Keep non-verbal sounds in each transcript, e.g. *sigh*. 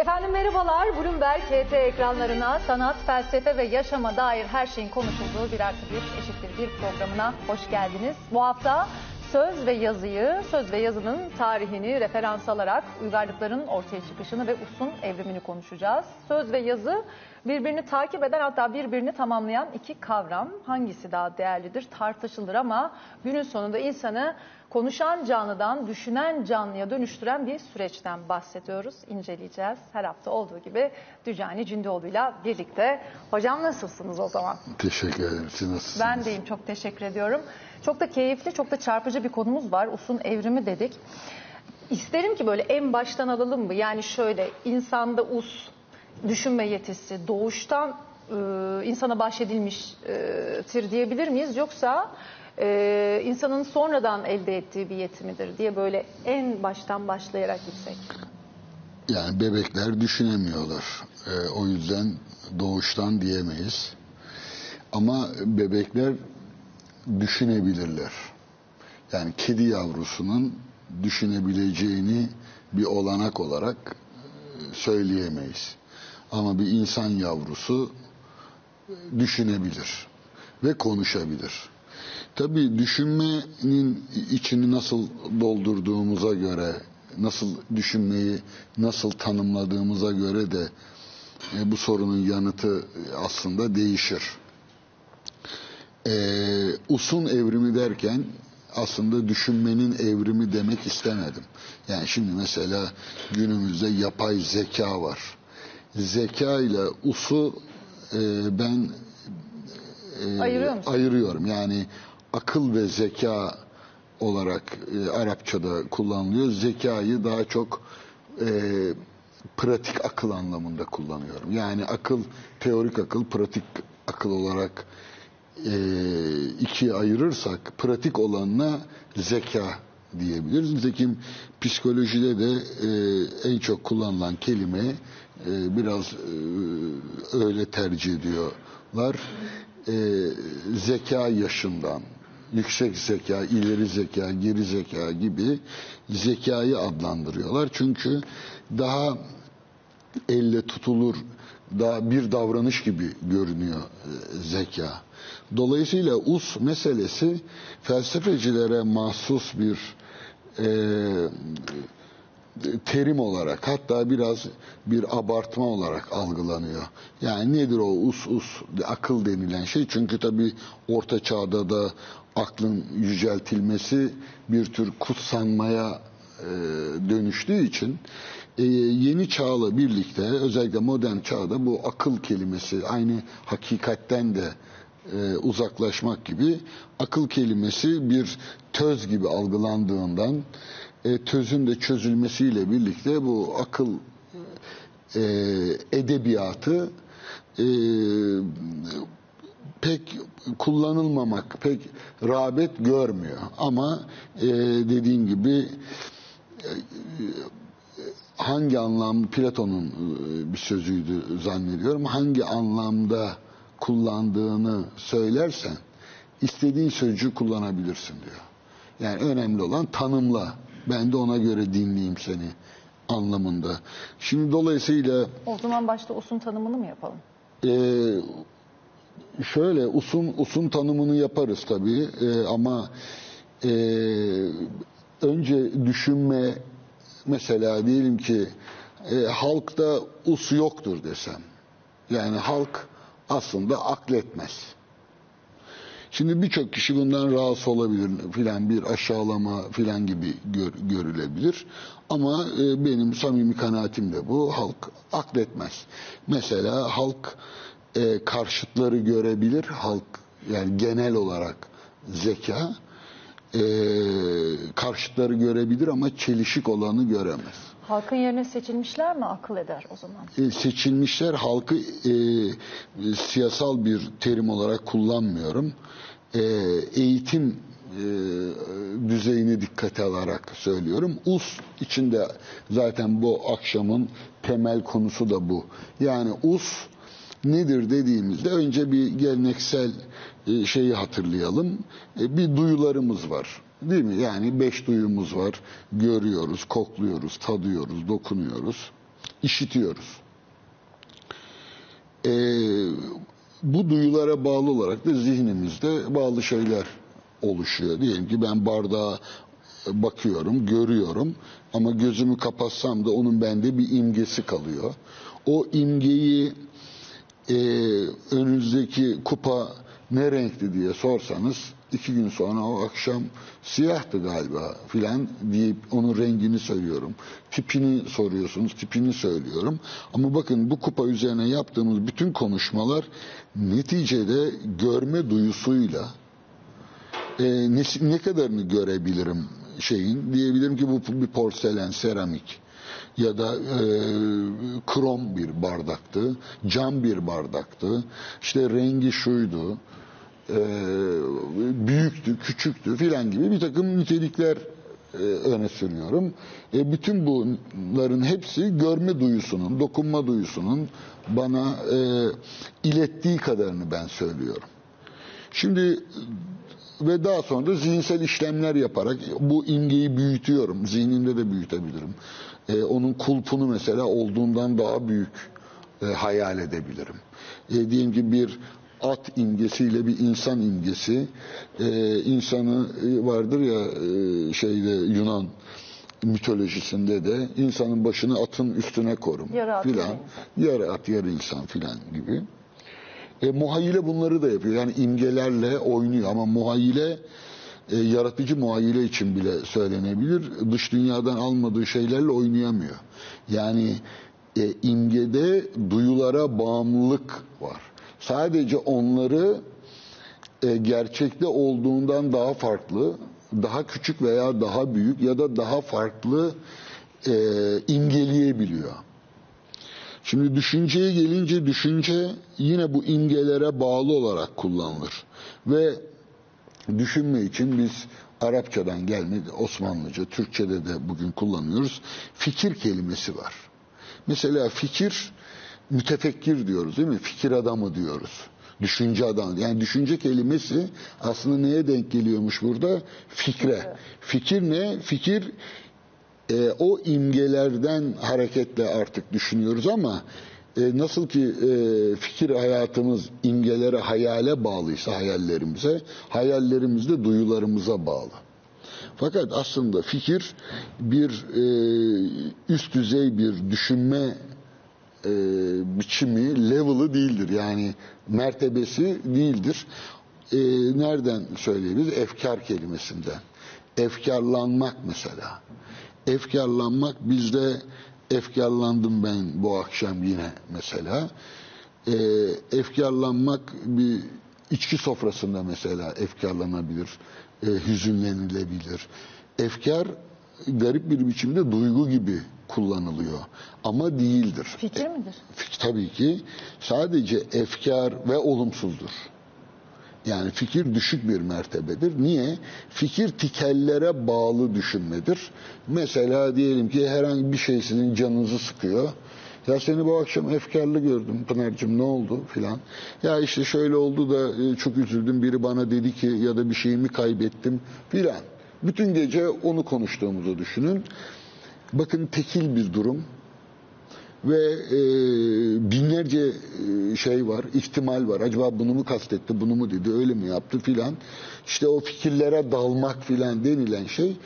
Efendim merhabalar. Bloomberg HT ekranlarına sanat, felsefe ve yaşama dair her şeyin konuşulduğu bir artı bir eşittir bir programına hoş geldiniz. Bu hafta söz ve yazıyı, söz ve yazının tarihini referans alarak uygarlıkların ortaya çıkışını ve usun evrimini konuşacağız. Söz ve yazı birbirini takip eden hatta birbirini tamamlayan iki kavram. Hangisi daha değerlidir tartışılır ama günün sonunda insanı konuşan canlıdan düşünen canlıya dönüştüren bir süreçten bahsediyoruz. İnceleyeceğiz. Her hafta olduğu gibi Dücani Cündioğlu'yla birlikte. Hocam nasılsınız o zaman? Teşekkür ederim. Siz nasılsınız? Ben deyim çok teşekkür ediyorum. Çok da keyifli, çok da çarpıcı bir konumuz var. Usun evrimi dedik. İsterim ki böyle en baştan alalım mı? Yani şöyle insanda us, düşünme yetisi doğuştan e, insana bahşedilmiştir diyebilir miyiz? Yoksa e, insanın sonradan elde ettiği bir yeti midir diye böyle en baştan başlayarak gitsek. Yani bebekler düşünemiyorlar. Ee, o yüzden doğuştan diyemeyiz. Ama bebekler düşünebilirler. Yani kedi yavrusunun düşünebileceğini bir olanak olarak e, söyleyemeyiz. Ama bir insan yavrusu e, düşünebilir ve konuşabilir. Tabii düşünmenin içini nasıl doldurduğumuza göre, nasıl düşünmeyi nasıl tanımladığımıza göre de e, bu sorunun yanıtı aslında değişir. E, usun evrimi derken aslında düşünmenin evrimi demek istemedim. Yani şimdi mesela günümüzde yapay zeka var. Zeka ile usu e, ben e, Ayırıyor musun? ayırıyorum. Yani akıl ve zeka olarak e, Arapçada kullanılıyor. Zekayı daha çok e, pratik akıl anlamında kullanıyorum. Yani akıl, teorik akıl, pratik akıl olarak e, ikiye ayırırsak pratik olanına zeka diyebiliriz. Nitekim psikolojide de e, en çok kullanılan kelime e, biraz e, öyle tercih ediyorlar. E, zeka yaşından, yüksek zeka, ileri zeka, geri zeka gibi zekayı adlandırıyorlar. Çünkü daha elle tutulur daha bir davranış gibi görünüyor e, zeka. Dolayısıyla us meselesi felsefecilere mahsus bir e, terim olarak hatta biraz bir abartma olarak algılanıyor. Yani nedir o us us akıl denilen şey? Çünkü tabi orta çağda da aklın yüceltilmesi bir tür kutsanmaya e, dönüştüğü için e, yeni çağla birlikte özellikle modern çağda bu akıl kelimesi aynı hakikatten de e, uzaklaşmak gibi akıl kelimesi bir töz gibi algılandığından e, tözün de çözülmesiyle birlikte bu akıl e, edebiyatı e, pek kullanılmamak, pek rağbet görmüyor. Ama e, dediğim gibi e, hangi anlam Platon'un e, bir sözüydü zannediyorum. Hangi anlamda kullandığını söylersen istediğin sözcüğü kullanabilirsin diyor. Yani önemli olan tanımla. Ben de ona göre dinleyeyim seni anlamında. Şimdi dolayısıyla O zaman başta usun tanımını mı yapalım? e, şöyle usun usun tanımını yaparız tabii E, ama e, önce düşünme mesela diyelim ki e, halkta us yoktur desem. Yani halk aslında akletmez. Şimdi birçok kişi bundan rahatsız olabilir filan bir aşağılama filan gibi gör, görülebilir. Ama e, benim samimi kanaatim de bu. Halk akletmez. Mesela halk e, karşıtları görebilir. Halk yani genel olarak zeka e, karşıtları görebilir ama çelişik olanı göremez. Halkın yerine seçilmişler mi akıl eder o zaman? E, seçilmişler halkı e, siyasal bir terim olarak kullanmıyorum. E, eğitim e, düzeyini dikkate alarak söylüyorum. US içinde zaten bu akşamın temel konusu da bu. Yani US nedir dediğimizde önce bir geleneksel e, şeyi hatırlayalım. E, bir duyularımız var. Değil mi? Yani beş duyumuz var. Görüyoruz, kokluyoruz, tadıyoruz, dokunuyoruz. işitiyoruz. Ee, bu duyulara bağlı olarak da zihnimizde bazı şeyler oluşuyor. Diyelim ki ben bardağa bakıyorum, görüyorum ama gözümü kapatsam da onun bende bir imgesi kalıyor. O imgeyi e, önünüzdeki kupa ne renkli diye sorsanız iki gün sonra o akşam siyahtı galiba filan deyip onun rengini söylüyorum. Tipini soruyorsunuz, tipini söylüyorum. Ama bakın bu kupa üzerine yaptığımız bütün konuşmalar neticede görme duyusuyla e, ne, ne kadarını görebilirim şeyin diyebilirim ki bu bir porselen, seramik ya da e, krom bir bardaktı, cam bir bardaktı, işte rengi şuydu, e, büyüktü, küçüktü filan gibi bir takım nitelikler e, öne sürüyorum. E, bütün bunların hepsi görme duyusunun, dokunma duyusunun bana e, ilettiği kadarını ben söylüyorum. Şimdi ve daha sonra da zihinsel işlemler yaparak bu imgeyi büyütüyorum. Zihnimde de büyütebilirim. Ee, onun kulpunu mesela olduğundan daha büyük e, hayal edebilirim. E, diyelim ki bir at imgesiyle bir insan imgesi e, insanı e, vardır ya e, şeyde Yunan mitolojisinde de insanın başını atın üstüne korum Yarı filan. Yarı at yarı insan filan gibi. E, muhayyile bunları da yapıyor. Yani imgelerle oynuyor ama muhayyile e, yaratıcı muhayyile için bile söylenebilir. Dış dünyadan almadığı şeylerle oynayamıyor. Yani e, imgede duyulara bağımlılık var. Sadece onları e, gerçekte olduğundan daha farklı, daha küçük veya daha büyük ya da daha farklı e, imgeleyebiliyor. Şimdi düşünceye gelince düşünce yine bu imgelere bağlı olarak kullanılır. Ve düşünme için biz Arapçadan gelme, Osmanlıca, Türkçe'de de bugün kullanıyoruz. Fikir kelimesi var. Mesela fikir, mütefekkir diyoruz değil mi? Fikir adamı diyoruz. Düşünce adamı. Yani düşünce kelimesi aslında neye denk geliyormuş burada? Fikre. Fikir ne? Fikir e, o imgelerden hareketle artık düşünüyoruz ama e, nasıl ki e, fikir hayatımız imgelere, hayale bağlıysa hayallerimize, hayallerimiz de duyularımıza bağlı. Fakat aslında fikir bir e, üst düzey bir düşünme e, biçimi, level'ı değildir. Yani mertebesi değildir. E, nereden söyleyebiliriz? Efkar kelimesinden. Efkarlanmak mesela. Efkarlanmak bizde efkarlandım ben bu akşam yine mesela. E, efkarlanmak bir içki sofrasında mesela efkarlanabilir, e, hüzünlenilebilir. Efkar garip bir biçimde duygu gibi kullanılıyor ama değildir. Fikir midir? Fik- Tabii ki sadece efkar ve olumsuzdur. Yani fikir düşük bir mertebedir. Niye? Fikir tikellere bağlı düşünmedir. Mesela diyelim ki herhangi bir şey sizin canınızı sıkıyor. Ya seni bu akşam efkarlı gördüm Pınar'cığım ne oldu filan. Ya işte şöyle oldu da e, çok üzüldüm biri bana dedi ki ya da bir şeyimi kaybettim filan. Bütün gece onu konuştuğumuzu düşünün. Bakın tekil bir durum ve e, binlerce e, şey var, ihtimal var. Acaba bunu mu kastetti, bunu mu dedi, öyle mi yaptı filan. İşte o fikirlere dalmak filan denilen şey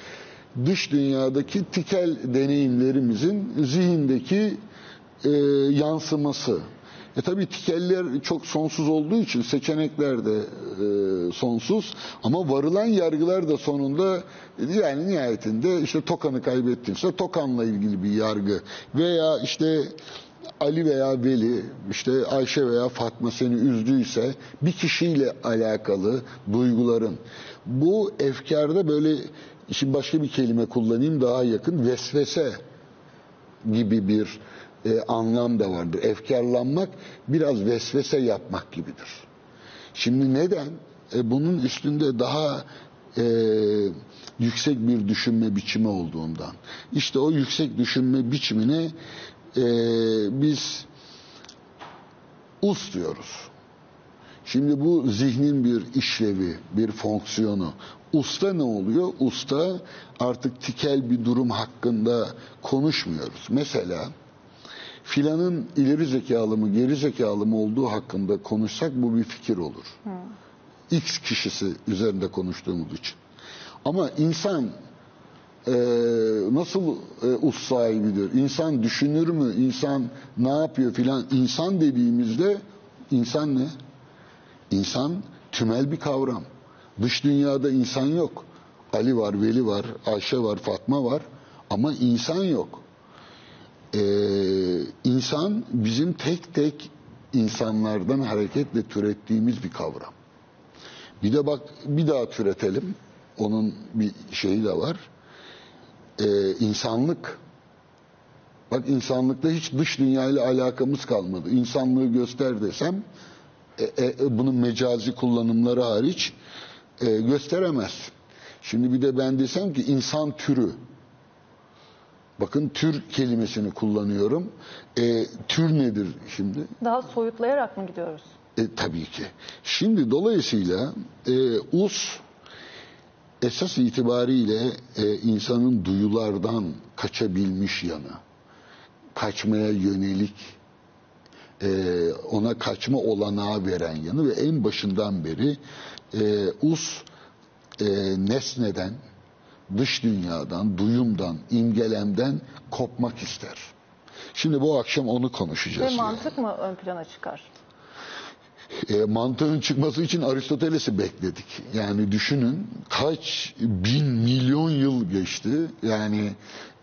dış dünyadaki tikel deneyimlerimizin zihindeki e, yansıması. E tabii tikeller çok sonsuz olduğu için seçenekler de e, sonsuz ama varılan yargılar da sonunda yani nihayetinde işte Tokan'ı kaybettinse Tokan'la ilgili bir yargı veya işte Ali veya Veli, işte Ayşe veya Fatma seni üzdüyse bir kişiyle alakalı duyguların. Bu efkarda böyle, şimdi başka bir kelime kullanayım daha yakın, vesvese gibi bir e, anlam da vardır. Efkarlanmak biraz vesvese yapmak gibidir. Şimdi neden? E, bunun üstünde daha e, yüksek bir düşünme biçimi olduğundan. İşte o yüksek düşünme biçimine e, biz us diyoruz. Şimdi bu zihnin bir işlevi, bir fonksiyonu. Usta ne oluyor? Usta artık tikel bir durum hakkında konuşmuyoruz. Mesela filanın ileri zekalı mı geri zekalı mı olduğu hakkında konuşsak bu bir fikir olur. X kişisi üzerinde konuştuğumuz için. Ama insan e, nasıl e, us sahibidir? İnsan düşünür mü? İnsan ne yapıyor filan? İnsan dediğimizde insan ne? İnsan tümel bir kavram. Dış dünyada insan yok. Ali var, Veli var, Ayşe var, Fatma var ama insan yok. Ee, insan bizim tek tek insanlardan hareketle türettiğimiz bir kavram. Bir de bak bir daha türetelim. Onun bir şeyi de var. Ee, insanlık. Bak insanlıkta hiç dış dünyayla alakamız kalmadı. İnsanlığı göster desem e, e, bunun mecazi kullanımları hariç e, gösteremez. Şimdi bir de ben desem ki insan türü. Bakın tür kelimesini kullanıyorum. E, tür nedir şimdi? Daha soyutlayarak mı gidiyoruz? E, tabii ki. Şimdi dolayısıyla e, us esas itibariyle e, insanın duyulardan kaçabilmiş yanı, kaçmaya yönelik, e, ona kaçma olanağı veren yanı ve en başından beri e, us e, nesneden, dış dünyadan, duyumdan, imgelemden kopmak ister. Şimdi bu akşam onu konuşacağız. Ve yani. mantık mı ön plana çıkar? E, mantığın çıkması için Aristoteles'i bekledik. Yani düşünün kaç bin milyon yıl geçti. Yani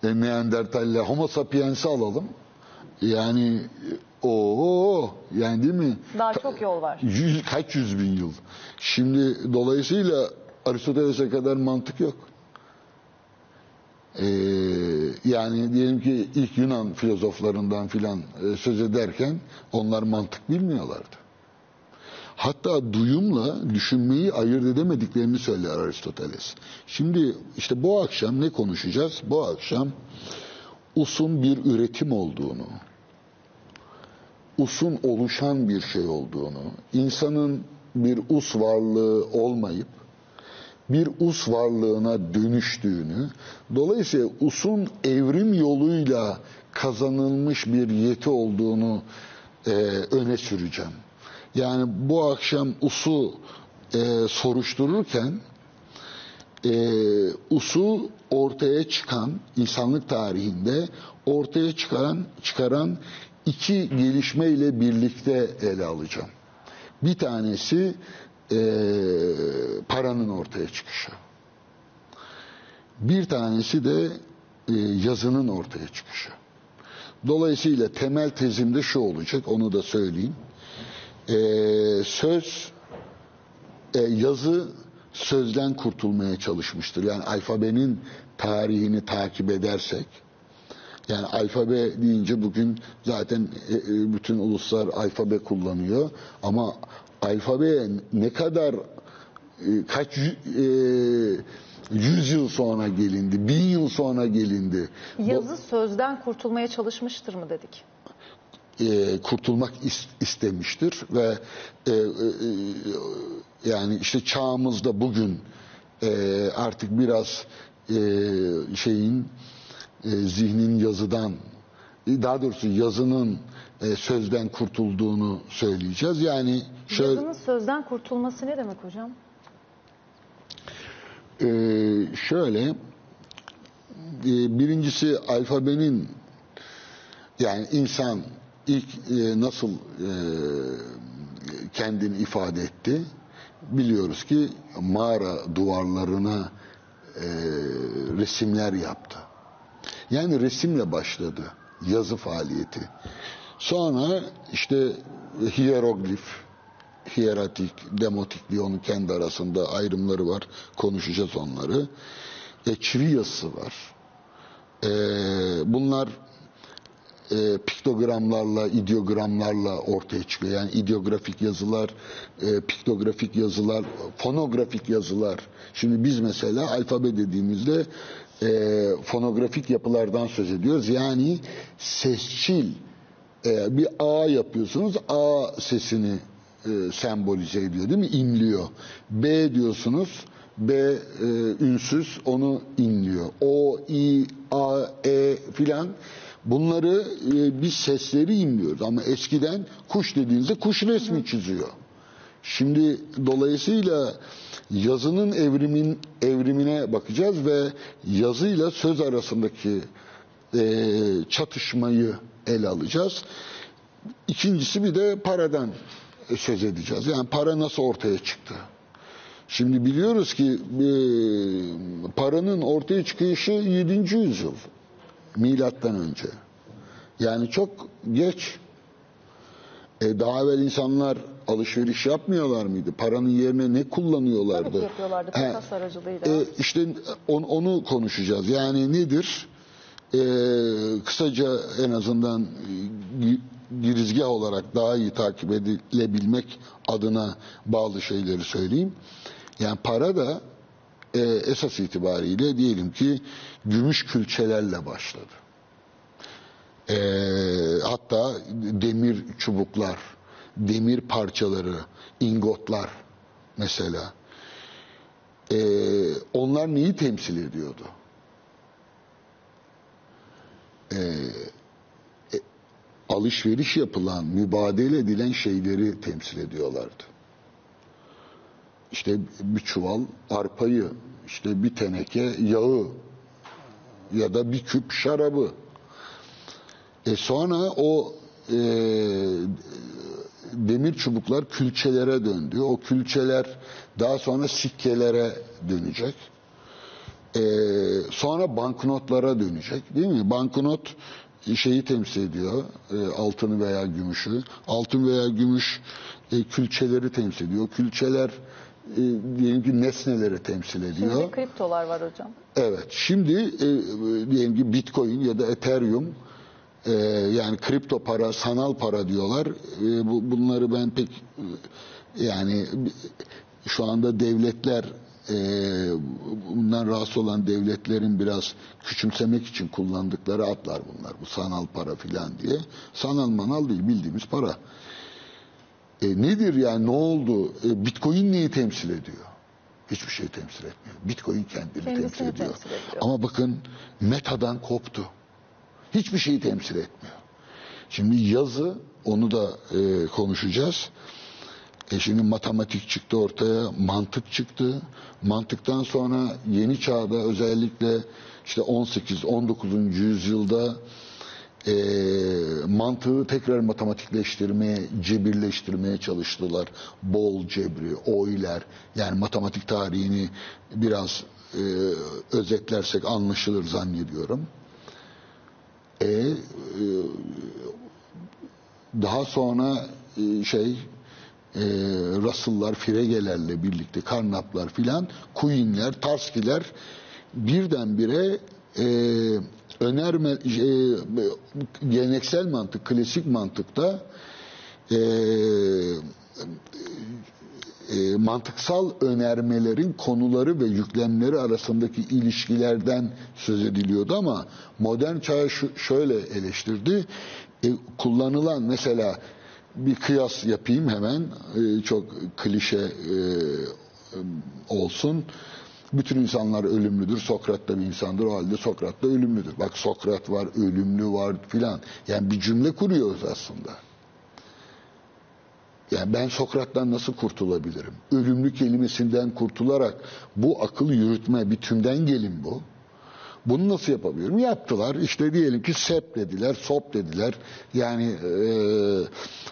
e, Neandertal'le Homo sapiens'i alalım. Yani o yani değil mi? Daha çok yol var. Yüz, kaç yüz bin yıl. Şimdi dolayısıyla Aristoteles'e kadar mantık yok. Ee, yani diyelim ki ilk Yunan filozoflarından filan e, söz ederken onlar mantık bilmiyorlardı. Hatta duyumla düşünmeyi ayırt edemediklerini söyler Aristoteles. Şimdi işte bu akşam ne konuşacağız? Bu akşam usun bir üretim olduğunu, usun oluşan bir şey olduğunu, insanın bir us varlığı olmayıp bir us varlığına dönüştüğünü, dolayısıyla usun evrim yoluyla kazanılmış bir yeti olduğunu e, öne süreceğim. Yani bu akşam usu e, soruştururken e, usu ortaya çıkan insanlık tarihinde ortaya çıkaran çıkaran iki gelişmeyle birlikte ele alacağım. Bir tanesi e, paranın ortaya çıkışı. Bir tanesi de e, yazının ortaya çıkışı. Dolayısıyla temel tezimde şu olacak, onu da söyleyeyim. E, söz, e, yazı sözden kurtulmaya çalışmıştır. Yani alfabenin tarihini takip edersek, yani alfabe deyince bugün zaten e, e, bütün uluslar alfabe kullanıyor ama alfabeye ne kadar e, kaç e, yüz yıl sonra gelindi, bin yıl sonra gelindi. Bu- Yazı sözden kurtulmaya çalışmıştır mı dedik? e, kurtulmak is- istemiştir ve e, e, e, yani işte çağımızda bugün e, artık biraz e, şeyin e, zihnin yazıdan daha doğrusu yazının e, sözden kurtulduğunu söyleyeceğiz. Yani şöyle Yazının sözden kurtulması ne demek hocam? e, şöyle e, birincisi alfabenin yani insan ilk e, nasıl e, kendini ifade etti? Biliyoruz ki mağara duvarlarına e, resimler yaptı. Yani resimle başladı yazı faaliyeti. Sonra işte hieroglif, hieratik, demotik diye onun kendi arasında ayrımları var. Konuşacağız onları. E, var. E, bunlar e, piktogramlarla, ideogramlarla ortaya çıkıyor. Yani ideografik yazılar, e, piktografik yazılar, fonografik yazılar. Şimdi biz mesela alfabe dediğimizde e, fonografik yapılardan söz ediyoruz. Yani sesçil e, bir A yapıyorsunuz, A sesini e, sembolize ediyor değil mi? İnliyor. B diyorsunuz, B e, ünsüz onu inliyor. O, I, A, E filan Bunları e, biz sesleri inliyoruz ama eskiden kuş dediğinizde kuş resmi çiziyor. Şimdi dolayısıyla yazının evrimin evrimine bakacağız ve yazıyla söz arasındaki e, çatışmayı ele alacağız. İkincisi bir de paradan söz edeceğiz. Yani para nasıl ortaya çıktı? Şimdi biliyoruz ki e, paranın ortaya çıkışı 7. yüzyıl milattan önce. Yani çok geç. E, daha evvel insanlar alışveriş yapmıyorlar mıydı? Paranın yerine ne kullanıyorlardı? Tabii yapıyorlardı takas aracılığıyla. e, işte on- onu konuşacağız. Yani nedir? E, kısaca en azından e, gi- girizgah olarak daha iyi takip edilebilmek adına bazı şeyleri söyleyeyim. Yani para da e, esas itibariyle diyelim ki gümüş külçelerle başladı. E, hatta demir çubuklar, demir parçaları, ingotlar mesela. E, onlar neyi temsil ediyordu? E, e, alışveriş yapılan, mübadele edilen şeyleri temsil ediyorlardı. İşte bir çuval arpayı, işte bir teneke yağı ya da bir küp şarabı. E sonra o e, demir çubuklar külçelere döndü. O külçeler daha sonra sikkelere dönecek. E, sonra banknotlara dönecek değil mi? Banknot şeyi temsil ediyor. e, altını veya gümüşü. Altın veya gümüş e, külçeleri temsil ediyor. Külçeler e, diyelim ki nesneleri temsil ediyor. Şimdi kriptolar var hocam. Evet. Şimdi e, diyelim ki Bitcoin ya da Ethereum e, yani kripto para, sanal para diyorlar. E, bu, bunları ben pek e, yani şu anda devletler e, bundan rahatsız olan devletlerin biraz küçümsemek için kullandıkları adlar bunlar. Bu sanal para filan diye. Sanal manal değil bildiğimiz para. E, nedir yani ne oldu? E, Bitcoin neyi temsil ediyor? Hiçbir şey temsil etmiyor. Bitcoin kendini Kendisini temsil ediyor. temsil ediyor. Ama bakın metadan koptu. Hiçbir şeyi temsil etmiyor. Şimdi yazı onu da e, konuşacağız. E şimdi matematik çıktı ortaya, mantık çıktı. Mantıktan sonra yeni çağda özellikle işte 18-19. yüzyılda e, mantığı tekrar matematikleştirmeye, cebirleştirmeye çalıştılar. Bol cebri, oyler, yani matematik tarihini biraz e, özetlersek anlaşılır zannediyorum. E, e, daha sonra e, şey e, Russell'lar, Frege'lerle birlikte Carnap'lar filan, Queen'ler, Tarski'ler birdenbire e, önerme e, geleneksel mantık, klasik mantıkta e, e, mantıksal önermelerin konuları ve yüklemleri arasındaki ilişkilerden söz ediliyordu ama modern çağ şu- şöyle eleştirdi. E, kullanılan mesela bir kıyas yapayım hemen e, çok klişe e, olsun. Bütün insanlar ölümlüdür. Sokrat da bir insandır. O halde Sokrat da ölümlüdür. Bak Sokrat var, ölümlü var filan. Yani bir cümle kuruyoruz aslında. Yani ben Sokrat'tan nasıl kurtulabilirim? Ölümlü kelimesinden kurtularak bu akıl yürütme bir tümden gelin bu. Bunu nasıl yapabiliyorum? Yaptılar. İşte diyelim ki sep dediler, sop dediler. Yani e,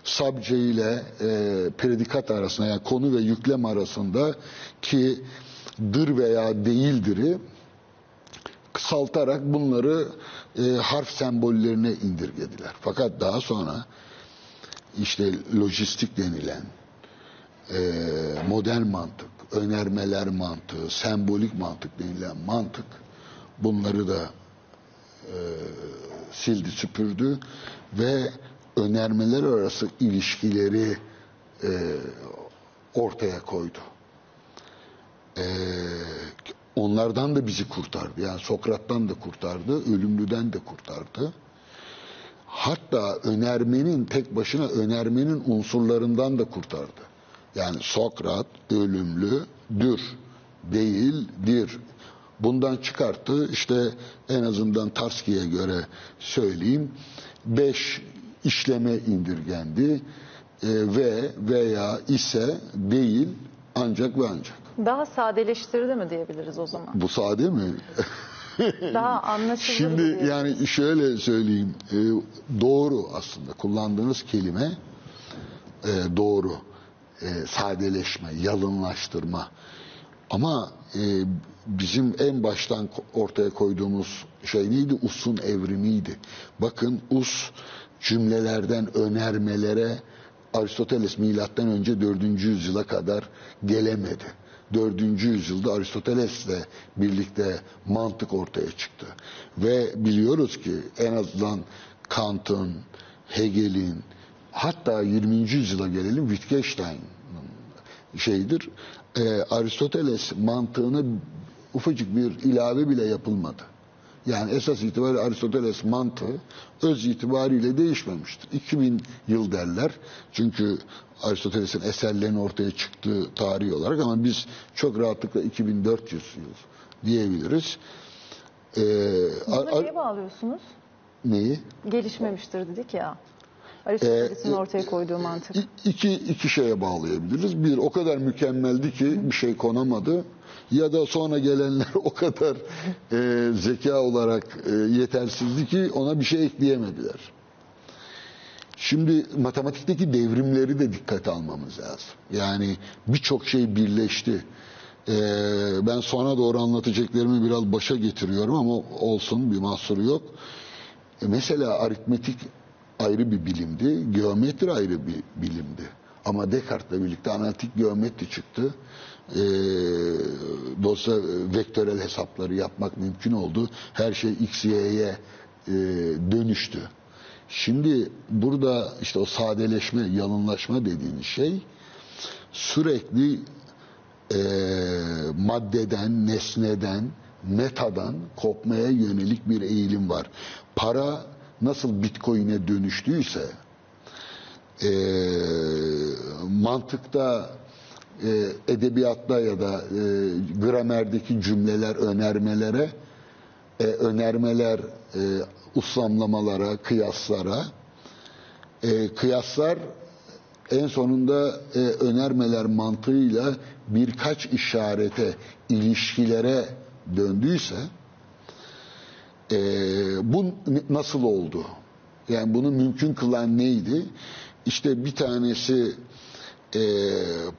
subject ile e, predikat arasında yani konu ve yüklem arasında ki dır veya değildir'i kısaltarak bunları e, harf sembollerine indirgediler. Fakat daha sonra işte lojistik denilen e, modern mantık, önermeler mantığı, sembolik mantık denilen mantık bunları da e, sildi süpürdü ve önermeler arası ilişkileri e, ortaya koydu. E, onlardan da bizi kurtardı. Yani Sokrat'tan da kurtardı, ölümlüden de kurtardı. Hatta önermenin tek başına önermenin unsurlarından da kurtardı. Yani Sokrat ölümlüdür, değildir. Bundan çıkarttı. İşte en azından Tarski'ye göre söyleyeyim. 5 işleme indirgendi. E, ve veya ise değil ancak ve ancak. Daha sadeleştirdi mi diyebiliriz o zaman? Bu sade mi? *laughs* Daha anlaşılır Şimdi diyebiliriz. yani şöyle söyleyeyim. e, doğru aslında kullandığınız kelime e, doğru. E, sadeleşme, yalınlaştırma. Ama e, bizim en baştan ortaya koyduğumuz şey neydi? Us'un evrimiydi. Bakın Us cümlelerden önermelere Aristoteles milattan önce 4. yüzyıla kadar gelemedi. 4. yüzyılda Aristoteles'le birlikte mantık ortaya çıktı. Ve biliyoruz ki en azından Kant'ın, Hegel'in hatta 20. yüzyıla gelelim Wittgenstein'ın şeyidir. Ee, Aristoteles mantığını ufacık bir ilave bile yapılmadı. Yani esas itibariyle Aristoteles mantığı öz itibariyle değişmemiştir. 2000 yıl derler. Çünkü Aristoteles'in eserlerinin ortaya çıktığı tarih olarak ama biz çok rahatlıkla 2400 yıl diyebiliriz. Ee, ar- neye bağlıyorsunuz? neyi? Gelişmemiştir dedik ya. Aristoteles'in Ee, ortaya koyduğu mantık. İki, iki şeye bağlayabiliriz. Bir, o kadar mükemmeldi ki bir şey konamadı. Ya da sonra gelenler *laughs* o kadar e, zeka olarak e, yetersizdi ki ona bir şey ekleyemediler. Şimdi matematikteki devrimleri de dikkate almamız lazım. Yani birçok şey birleşti. Ee, ben sonra doğru anlatacaklarımı biraz başa getiriyorum ama olsun bir mahsuru yok. E, mesela aritmetik ayrı bir bilimdi, geometri ayrı bir bilimdi. Ama Descartes'le birlikte analitik geometri çıktı. Ee, dolayısıyla vektörel hesapları yapmak mümkün oldu. Her şey x, y'ye e, dönüştü. Şimdi burada işte o sadeleşme, yalınlaşma dediğiniz şey sürekli e, maddeden, nesneden, metadan kopmaya yönelik bir eğilim var. Para nasıl bitcoin'e dönüştüyse e, mantıkta e, edebiyatta ya da e, gramerdeki cümleler önermelere e, önermeler e, uslamlamalara, kıyaslara e, kıyaslar en sonunda e, önermeler mantığıyla birkaç işarete, ilişkilere döndüyse e, bu nasıl oldu? Yani bunu mümkün kılan neydi? İşte bir tanesi e,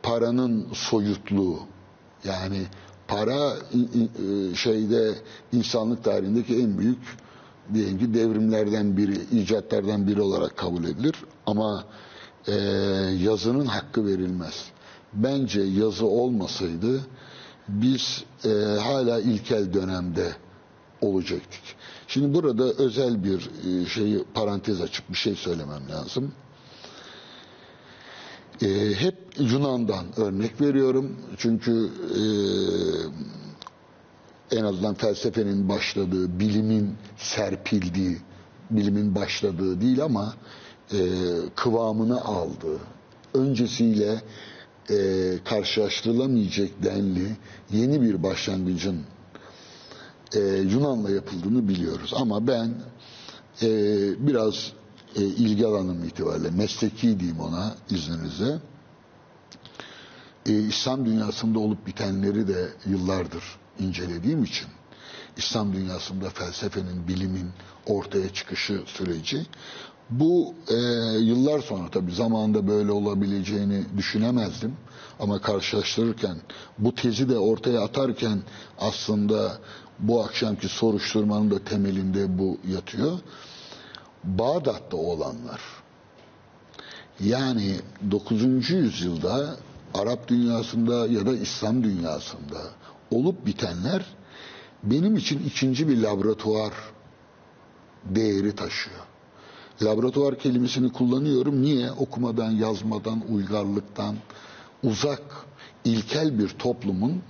paranın soyutluğu. Yani para e, şeyde insanlık tarihindeki en büyük diyelim ki devrimlerden biri, icatlardan biri olarak kabul edilir. Ama e, yazının hakkı verilmez. Bence yazı olmasaydı biz e, hala ilkel dönemde olacaktık. Şimdi burada özel bir e, şeyi parantez açıp bir şey söylemem lazım. E, hep Yunan'dan örnek veriyorum. Çünkü e, en azından felsefenin başladığı, bilimin serpildiği, bilimin başladığı değil ama e, kıvamını aldığı, öncesiyle e, karşılaştırılamayacak denli yeni bir başlangıcın e, Yunan'la yapıldığını biliyoruz. Ama ben e, biraz e, ilgi alanım itibariyle mesleki diyeyim ona izninizle. E, İslam dünyasında olup bitenleri de yıllardır incelediğim için İslam dünyasında felsefenin, bilimin ortaya çıkışı süreci bu e, yıllar sonra tabii zamanında böyle olabileceğini düşünemezdim. Ama karşılaştırırken bu tezi de ortaya atarken aslında bu akşamki soruşturmanın da temelinde bu yatıyor. Bağdat'ta olanlar yani 9. yüzyılda Arap dünyasında ya da İslam dünyasında olup bitenler benim için ikinci bir laboratuvar değeri taşıyor. Laboratuvar kelimesini kullanıyorum. Niye? Okumadan, yazmadan, uygarlıktan uzak, ilkel bir toplumun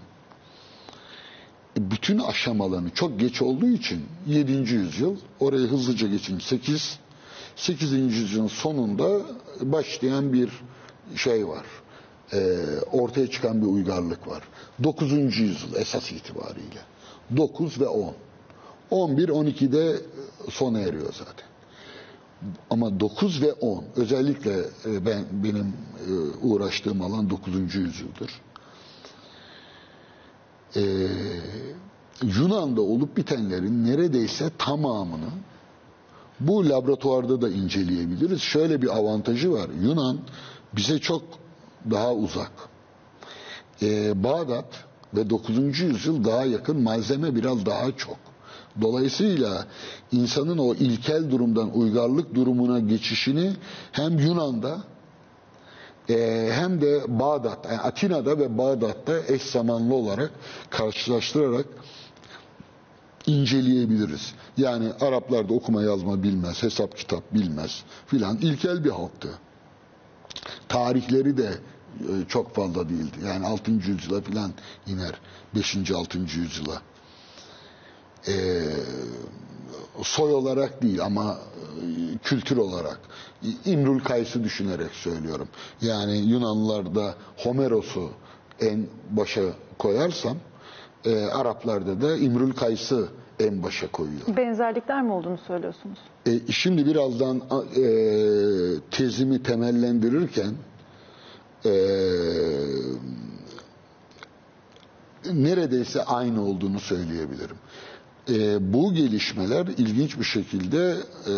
bütün aşamalarını çok geç olduğu için 7. yüzyıl orayı hızlıca geçin 8 8. yüzyılın sonunda başlayan bir şey var. Ee, ortaya çıkan bir uygarlık var. 9. yüzyıl esas itibariyle. 9 ve 10. 11, 12'de sona eriyor zaten. Ama 9 ve 10 özellikle e, ben benim e, uğraştığım alan 9. yüzyıldır. Ee, Yunan'da olup bitenlerin neredeyse tamamını bu laboratuvarda da inceleyebiliriz. Şöyle bir avantajı var. Yunan bize çok daha uzak. Ee, Bağdat ve 9. yüzyıl daha yakın, malzeme biraz daha çok. Dolayısıyla insanın o ilkel durumdan uygarlık durumuna geçişini hem Yunan'da e, hem de Bağdat, yani Atina'da ve Bağdat'ta eş zamanlı olarak karşılaştırarak inceleyebiliriz. Yani Araplar da okuma yazma bilmez, hesap kitap bilmez filan. İlkel bir halktı. Tarihleri de e, çok fazla değildi. Yani 6. yüzyıla filan iner. 5. 6. yüzyıla. Ee, soy olarak değil ama e, kültür olarak. İmrül Kays'ı düşünerek söylüyorum. Yani Yunanlılarda Homeros'u en başa koyarsam e, Araplarda da İmrül Kays'ı en başa koyuyor. Benzerlikler mi olduğunu söylüyorsunuz? E, şimdi birazdan e, tezimi temellendirirken e, neredeyse aynı olduğunu söyleyebilirim. E, bu gelişmeler ilginç bir şekilde e,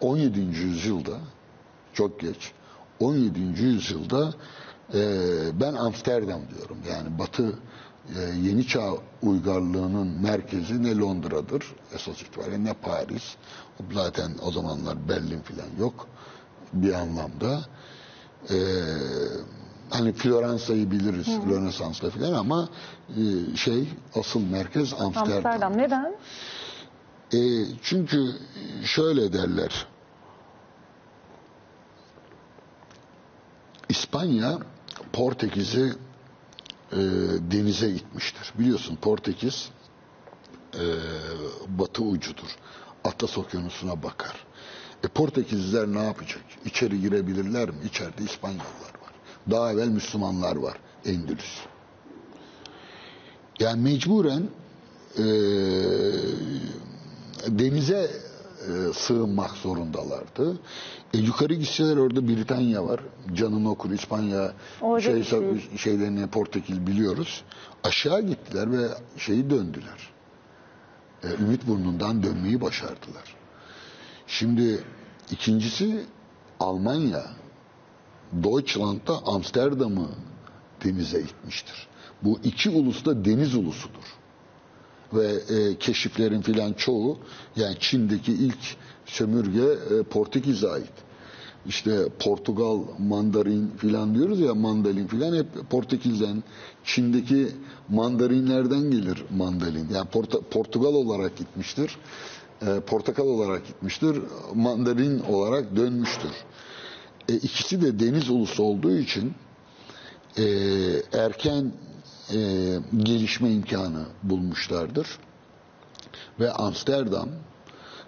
17. yüzyılda çok geç 17. yüzyılda e, ben Amsterdam diyorum. Yani Batı e, Yeni Çağ uygarlığının merkezi ne Londra'dır esas itibariyle ne Paris. Zaten o zamanlar Berlin falan yok bir anlamda. E, hani Floransa'yı biliriz Rönesans'ta falan ama e, şey asıl merkez Amsterdam. Amsterdam. Neden? E, çünkü şöyle derler. İspanya Portekiz'i e, denize itmiştir. Biliyorsun Portekiz e, batı ucudur. Atlas Okyanusu'na bakar. E Portekizliler ne yapacak? İçeri girebilirler mi? İçeride İspanyollar var. Daha evvel Müslümanlar var. Endülüs. Yani mecburen e, denize e, sığınmak zorundalardı. E, yukarı gitseler orada Britanya var. Canını okur İspanya şey, şey. şeylerini Portekiz biliyoruz. Aşağı gittiler ve şeyi döndüler. E, Ümit burnundan dönmeyi başardılar. Şimdi ikincisi Almanya Deutschland'da Amsterdam'ı denize itmiştir. Bu iki ulus da deniz ulusudur ve e, keşiflerin filan çoğu yani Çin'deki ilk sömürge e, Portekiz'e ait. İşte Portugal, Mandarin filan diyoruz ya mandalin filan hep Portekiz'den Çin'deki mandarinlerden gelir mandalin. Yani Porta- Portugal olarak gitmiştir. E, portakal olarak gitmiştir. Mandarin olarak dönmüştür. E, ikisi de deniz ulusu olduğu için e, erken e, gelişme imkanı bulmuşlardır. Ve Amsterdam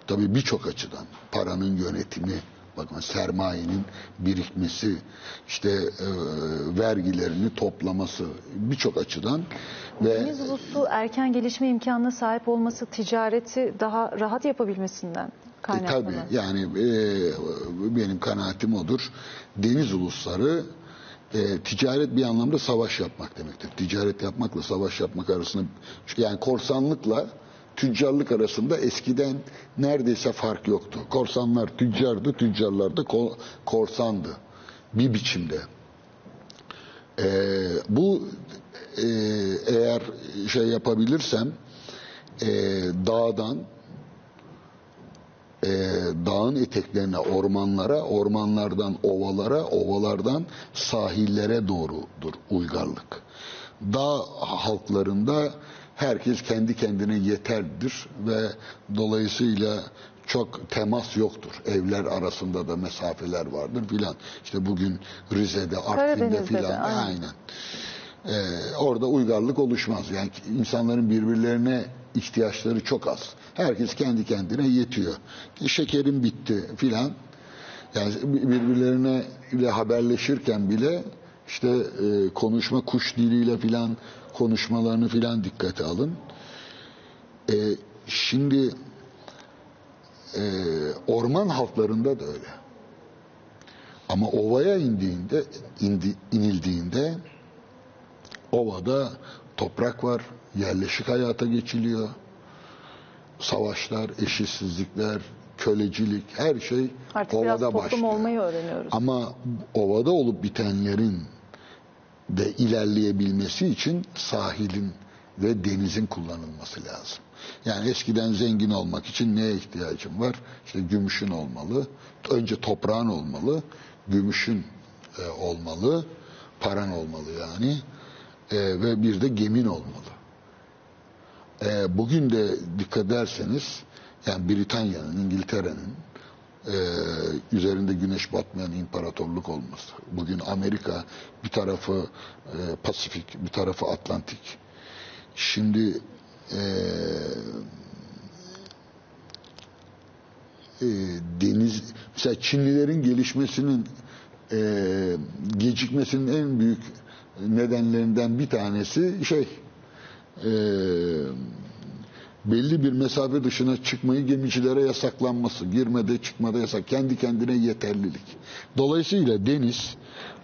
tabii birçok açıdan paranın yönetimi, bakın sermayenin birikmesi, işte e, vergilerini toplaması birçok açıdan ve Deniz ulusu erken gelişme imkanına sahip olması ticareti daha rahat yapabilmesinden E, kaynaklı. tabii yani e, benim kanaatim odur. Deniz ulusları e, ticaret bir anlamda savaş yapmak demektir. Ticaret yapmakla savaş yapmak arasında yani korsanlıkla tüccarlık arasında eskiden neredeyse fark yoktu. Korsanlar tüccardı, tüccarlar da ko- korsandı bir biçimde. E, bu e, eğer şey yapabilirsem e, dağdan e, dağın eteklerine, ormanlara, ormanlardan ovalara, ovalardan sahillere doğrudur uygarlık. Dağ halklarında herkes kendi kendine yeterdir ve dolayısıyla çok temas yoktur. Evler arasında da mesafeler vardır filan. İşte bugün Rize'de, Artvin'de filan aynen. aynen. Ee, orada uygarlık oluşmaz. Yani insanların birbirlerine ihtiyaçları çok az. Herkes kendi kendine yetiyor. E, Şekerim bitti filan. Yani birbirlerine ile haberleşirken bile işte e, konuşma kuş diliyle filan konuşmalarını filan dikkate alın. E, şimdi e, orman halklarında da öyle. Ama ovaya indiğinde, indi, inildiğinde ovada toprak var, yerleşik hayata geçiliyor. Savaşlar, eşitsizlikler, kölecilik, her şey Artık biraz ovada toplum başlıyor. olmayı öğreniyoruz. Ama ovada olup bitenlerin de ilerleyebilmesi için sahilin ve denizin kullanılması lazım. Yani eskiden zengin olmak için neye ihtiyacım var? İşte gümüşün olmalı. Önce toprağın olmalı. Gümüşün e, olmalı. Paran olmalı yani. E, ve bir de gemin olmalı. E, bugün de dikkat ederseniz yani Britanya'nın, İngiltere'nin e, üzerinde güneş batmayan imparatorluk olması. Bugün Amerika bir tarafı e, Pasifik, bir tarafı Atlantik. Şimdi e, e, deniz, mesela Çinlilerin gelişmesinin e, gecikmesinin en büyük nedenlerinden bir tanesi şey e, belli bir mesafe dışına çıkmayı gemicilere yasaklanması, girmede çıkmada yasak, kendi kendine yeterlilik. Dolayısıyla deniz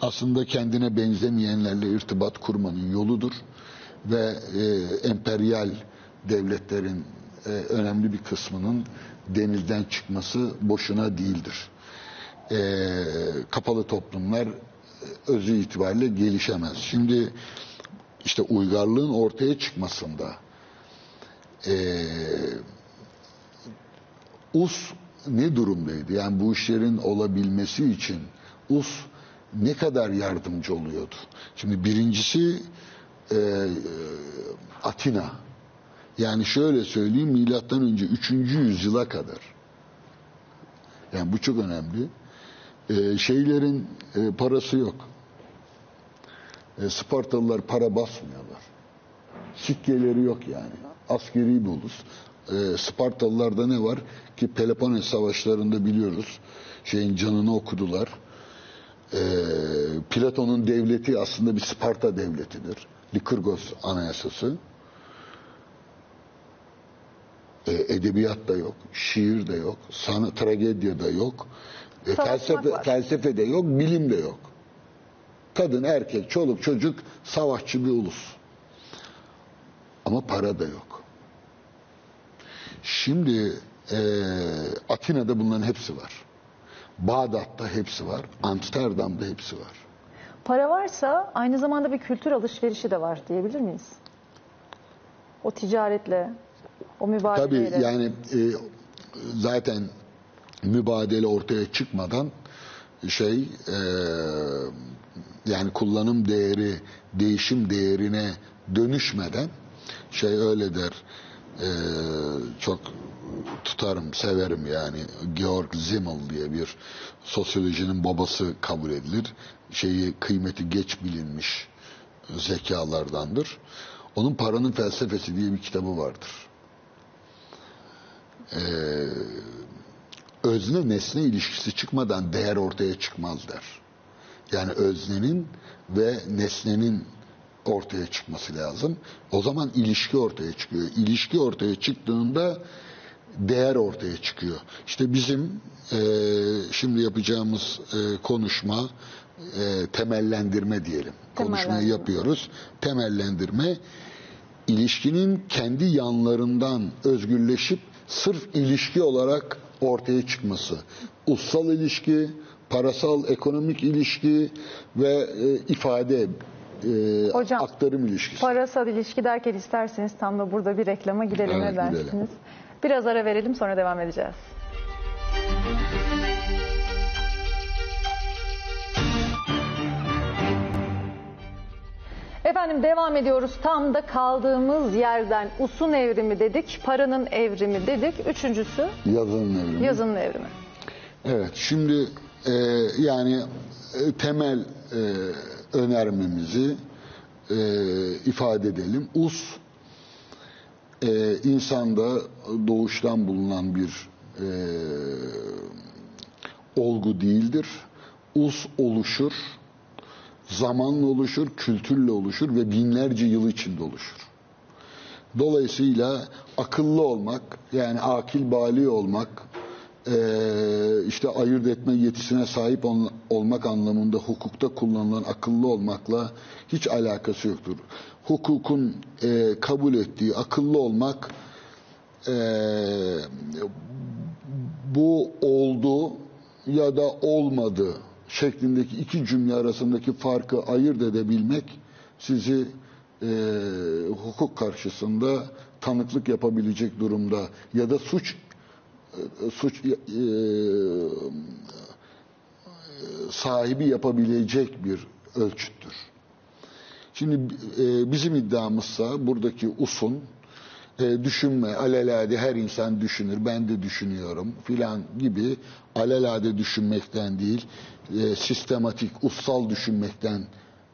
aslında kendine benzemeyenlerle irtibat kurmanın yoludur ve e, emperyal devletlerin e, önemli bir kısmının denizden çıkması boşuna değildir. E, kapalı toplumlar özü itibariyle gelişemez. Şimdi işte uygarlığın ortaya çıkmasında ee, US ne durumdaydı? Yani bu işlerin olabilmesi için US ne kadar yardımcı oluyordu? Şimdi birincisi e, Atina. Yani şöyle söyleyeyim milattan önce 3. yüzyıla kadar. Yani bu çok önemli. E, şeylerin e, parası yok. E, Spartalılar para basmıyorlar. Sikkeleri yok yani. Askeri bir ulus. E, Spartalılarda ne var ki Peloponnes savaşlarında biliyoruz şeyin canını okudular. E, Platon'un devleti aslında bir Sparta devletidir. Likurgos anayasası. E, edebiyat da yok, şiir de yok, sanat, tragedya da yok, e, felsefe, var. felsefe de yok, bilim de yok. Kadın, erkek, çoluk, çocuk savaşçı bir ulus. Ama para da yok. Şimdi e, Atina'da bunların hepsi var. Bağdat'ta hepsi var. Amsterdam'da hepsi var. Para varsa aynı zamanda bir kültür alışverişi de var diyebilir miyiz? O ticaretle, o Tabii mübadeleyle. yani e, zaten mübadele ortaya çıkmadan şey e, yani kullanım değeri değişim değerine dönüşmeden şey öyle der e, çok tutarım severim yani. Georg Simmel diye bir sosyolojinin babası kabul edilir. Şeyi kıymeti geç bilinmiş zekalardandır. Onun paranın felsefesi diye bir kitabı vardır. Ee, özne nesne ilişkisi çıkmadan değer ortaya çıkmaz der. Yani öznenin ve nesnenin ortaya çıkması lazım. O zaman ilişki ortaya çıkıyor. İlişki ortaya çıktığında değer ortaya çıkıyor. İşte bizim e, şimdi yapacağımız e, konuşma e, temellendirme diyelim. Konuşmayı Temellendirme. yapıyoruz. Temellendirme ilişkinin kendi yanlarından özgürleşip sırf ilişki olarak ortaya çıkması. Ussal ilişki, parasal ekonomik ilişki ve e, ifade e, Hocam, aktarım ilişkisi. Parasal ilişki derken isterseniz tam da burada bir reklama gidelim Evet, ne dersiniz? gidelim. Biraz ara verelim sonra devam edeceğiz. Efendim devam ediyoruz. Tam da kaldığımız yerden usun evrimi dedik, paranın evrimi dedik. Üçüncüsü Yazının evrimi. yazının evrimi. Evet, şimdi e, yani e, temel e, önermemizi e, ifade edelim. Us e, insanda doğuştan bulunan bir e, olgu değildir. Us oluşur, zamanla oluşur, kültürle oluşur ve binlerce yıl içinde oluşur. Dolayısıyla akıllı olmak, yani akil bali olmak, eee, işte ayırt etme yetisine sahip ol- olmak anlamında hukukta kullanılan akıllı olmakla hiç alakası yoktur. Hukukun eee, kabul ettiği akıllı olmak eee, bu oldu ya da olmadı şeklindeki iki cümle arasındaki farkı ayırt edebilmek sizi eee, hukuk karşısında tanıklık yapabilecek durumda ya da suç e, suç e, sahibi yapabilecek bir ölçüttür. Şimdi e, bizim iddiamızsa buradaki usun e, düşünme, alelade her insan düşünür, ben de düşünüyorum filan gibi alelade düşünmekten değil, e, sistematik, ussal düşünmekten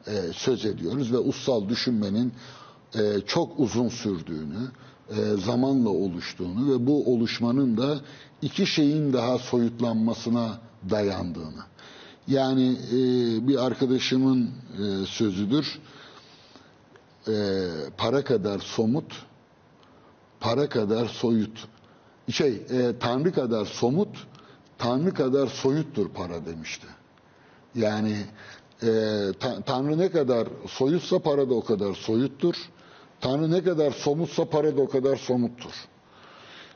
e, söz ediyoruz ve ussal düşünmenin e, çok uzun sürdüğünü, e, zamanla oluştuğunu ve bu oluşmanın da iki şeyin daha soyutlanmasına dayandığını. Yani e, bir arkadaşımın e, sözüdür, e, para kadar somut, para kadar soyut. Şey, e, Tanrı kadar somut, Tanrı kadar soyuttur para demişti. Yani e, ta- Tanrı ne kadar soyutsa para da o kadar soyuttur. Tanrı ne kadar somutsa para da o kadar somuttur.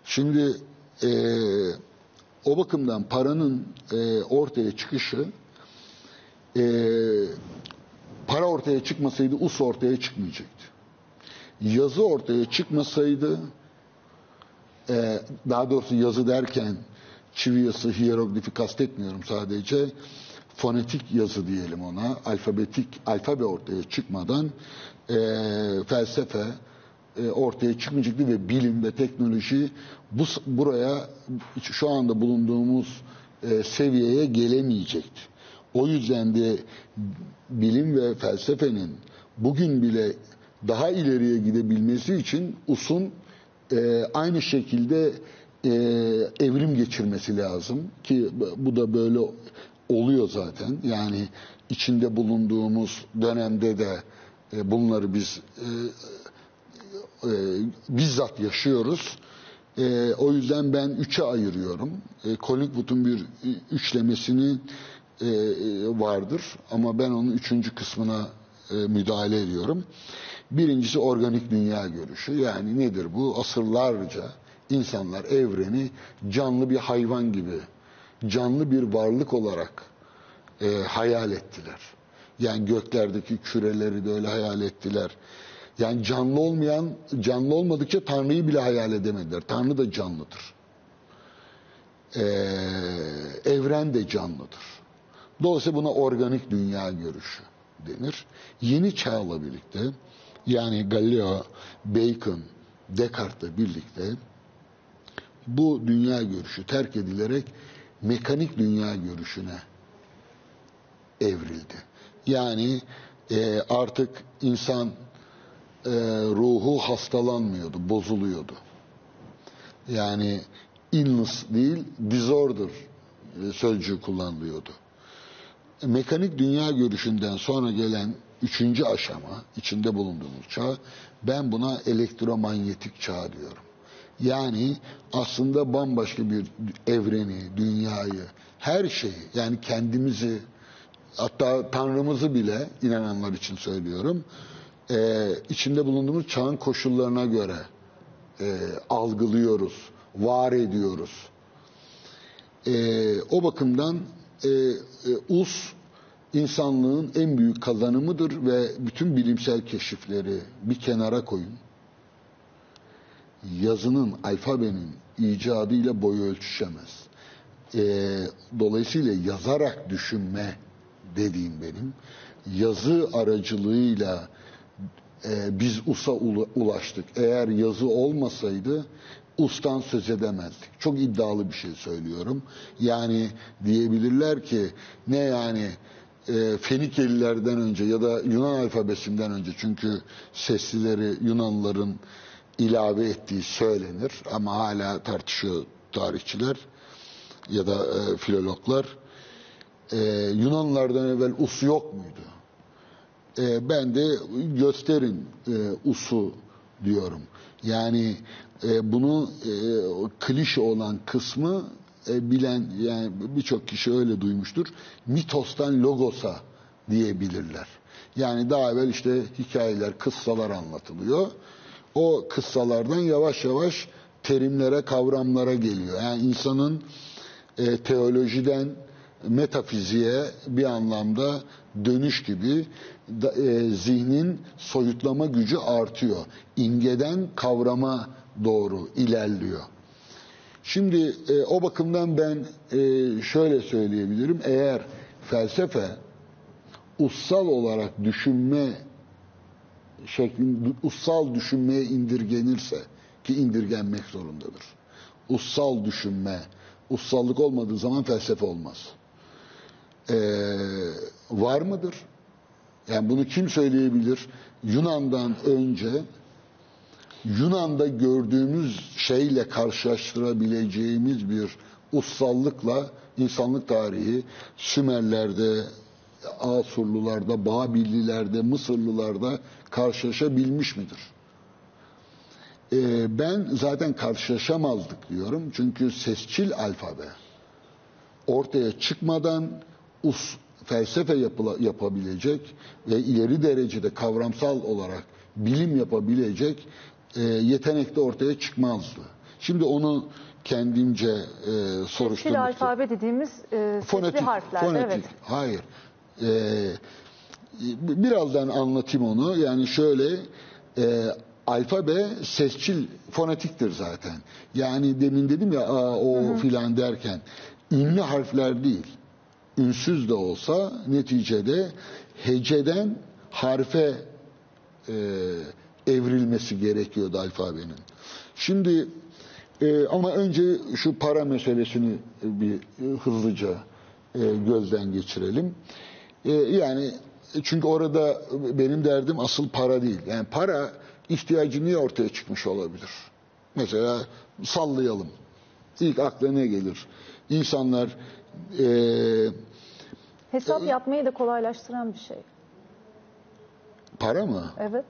Şimdi e, o bakımdan paranın e, ortaya çıkışı e, para ortaya çıkmasaydı us ortaya çıkmayacaktı. Yazı ortaya çıkmasaydı e, daha doğrusu yazı derken çivi yazısı, hieroglifi kastetmiyorum sadece. Fonetik yazı diyelim ona. Alfabetik, alfabe ortaya çıkmadan e, felsefe e, ortaya çıkmayacaktı ve bilim ve teknoloji bu buraya şu anda bulunduğumuz e, seviyeye gelemeyecekti. O yüzden de bilim ve felsefenin bugün bile daha ileriye gidebilmesi için usun e, aynı şekilde e, evrim geçirmesi lazım ki bu da böyle oluyor zaten. Yani içinde bulunduğumuz dönemde de e, bunları biz e, e, bizzat yaşıyoruz. E, o yüzden ben üçe ayırıyorum. E, Collingwood'un bir üçlemesini e, vardır ama ben onun üçüncü kısmına e, müdahale ediyorum. Birincisi organik dünya görüşü. Yani nedir bu? Asırlarca insanlar evreni canlı bir hayvan gibi, canlı bir varlık olarak e, hayal ettiler. Yani göklerdeki küreleri de öyle hayal ettiler. Yani canlı olmayan, canlı olmadıkça Tanrı'yı bile hayal edemediler. Tanrı da canlıdır. Ee, evren de canlıdır. Dolayısıyla buna organik dünya görüşü denir. Yeni çağla birlikte yani Galileo, Bacon, Descartes'le birlikte bu dünya görüşü terk edilerek mekanik dünya görüşüne evrildi. Yani e, artık insan e, ruhu hastalanmıyordu, bozuluyordu. Yani illness değil, disorder e, sözcüğü kullanılıyordu. Mekanik dünya görüşünden sonra gelen üçüncü aşama, içinde bulunduğumuz çağ, ben buna elektromanyetik çağ diyorum. Yani aslında bambaşka bir evreni, dünyayı, her şeyi, yani kendimizi, hatta Tanrımızı bile inananlar için söylüyorum, e, içinde bulunduğumuz çağın koşullarına göre e, algılıyoruz, var ediyoruz. E, o bakımdan e, e, us insanlığın en büyük kazanımıdır ve bütün bilimsel keşifleri bir kenara koyun. Yazının, alfabenin icadıyla boyu ölçüşemez. E, dolayısıyla yazarak düşünme dediğim benim, yazı aracılığıyla e, biz USA ulaştık. Eğer yazı olmasaydı ustan söz edemezdik. Çok iddialı bir şey söylüyorum. Yani diyebilirler ki ne yani e, Fenikelilerden önce ya da Yunan alfabesinden önce çünkü seslileri Yunanlıların ilave ettiği söylenir ama hala tartışıyor tarihçiler ya da e, filologlar. E, Yunanlardan evvel us yok muydu? E, ben de gösterin e, usu diyorum. Yani e, bunu e, klişe olan kısmı e, bilen yani birçok kişi öyle duymuştur. Mitostan logosa diyebilirler. Yani daha evvel işte hikayeler, kıssalar anlatılıyor. O kıssalardan yavaş yavaş terimlere, kavramlara geliyor. Yani insanın e, teolojiden metafiziğe bir anlamda dönüş gibi e, zihnin soyutlama gücü artıyor. İmgeden kavrama doğru ilerliyor. Şimdi e, o bakımdan ben e, şöyle söyleyebilirim. Eğer felsefe ussal olarak düşünme şeklinde ussal düşünmeye indirgenirse ki indirgenmek zorundadır. Ussal düşünme, ussallık olmadığı zaman felsefe olmaz. Ee, var mıdır? Yani bunu kim söyleyebilir? Yunan'dan önce Yunan'da gördüğümüz şeyle karşılaştırabileceğimiz bir ussallıkla insanlık tarihi Sümerler'de, Asurlularda, Babillilerde, Mısırlılarda karşılaşabilmiş midir? Ee, ben zaten karşılaşamazdık diyorum. Çünkü sesçil alfabe ortaya çıkmadan us, felsefe yapıla, yapabilecek ve ileri derecede kavramsal olarak bilim yapabilecek e, yetenek de ortaya çıkmazdı. Şimdi onu kendimce e, soruşturmak Sesli alfabe dediğimiz e, sesli harfler. fonetik. Evet. Hayır. Ee, birazdan anlatayım onu. Yani şöyle e, alfabe sesçil fonetiktir zaten. Yani demin dedim ya a, o filan derken ünlü harfler değil. Ünsüz de olsa neticede heceden harfe e, evrilmesi gerekiyordu alfabenin. Şimdi e, ama önce şu para meselesini bir hızlıca e, gözden geçirelim. E, yani çünkü orada benim derdim asıl para değil. Yani para ihtiyacı niye ortaya çıkmış olabilir? Mesela sallayalım. İlk akla ne gelir? İnsanlar e, Hesap yapmayı da kolaylaştıran bir şey. para mı? Evet.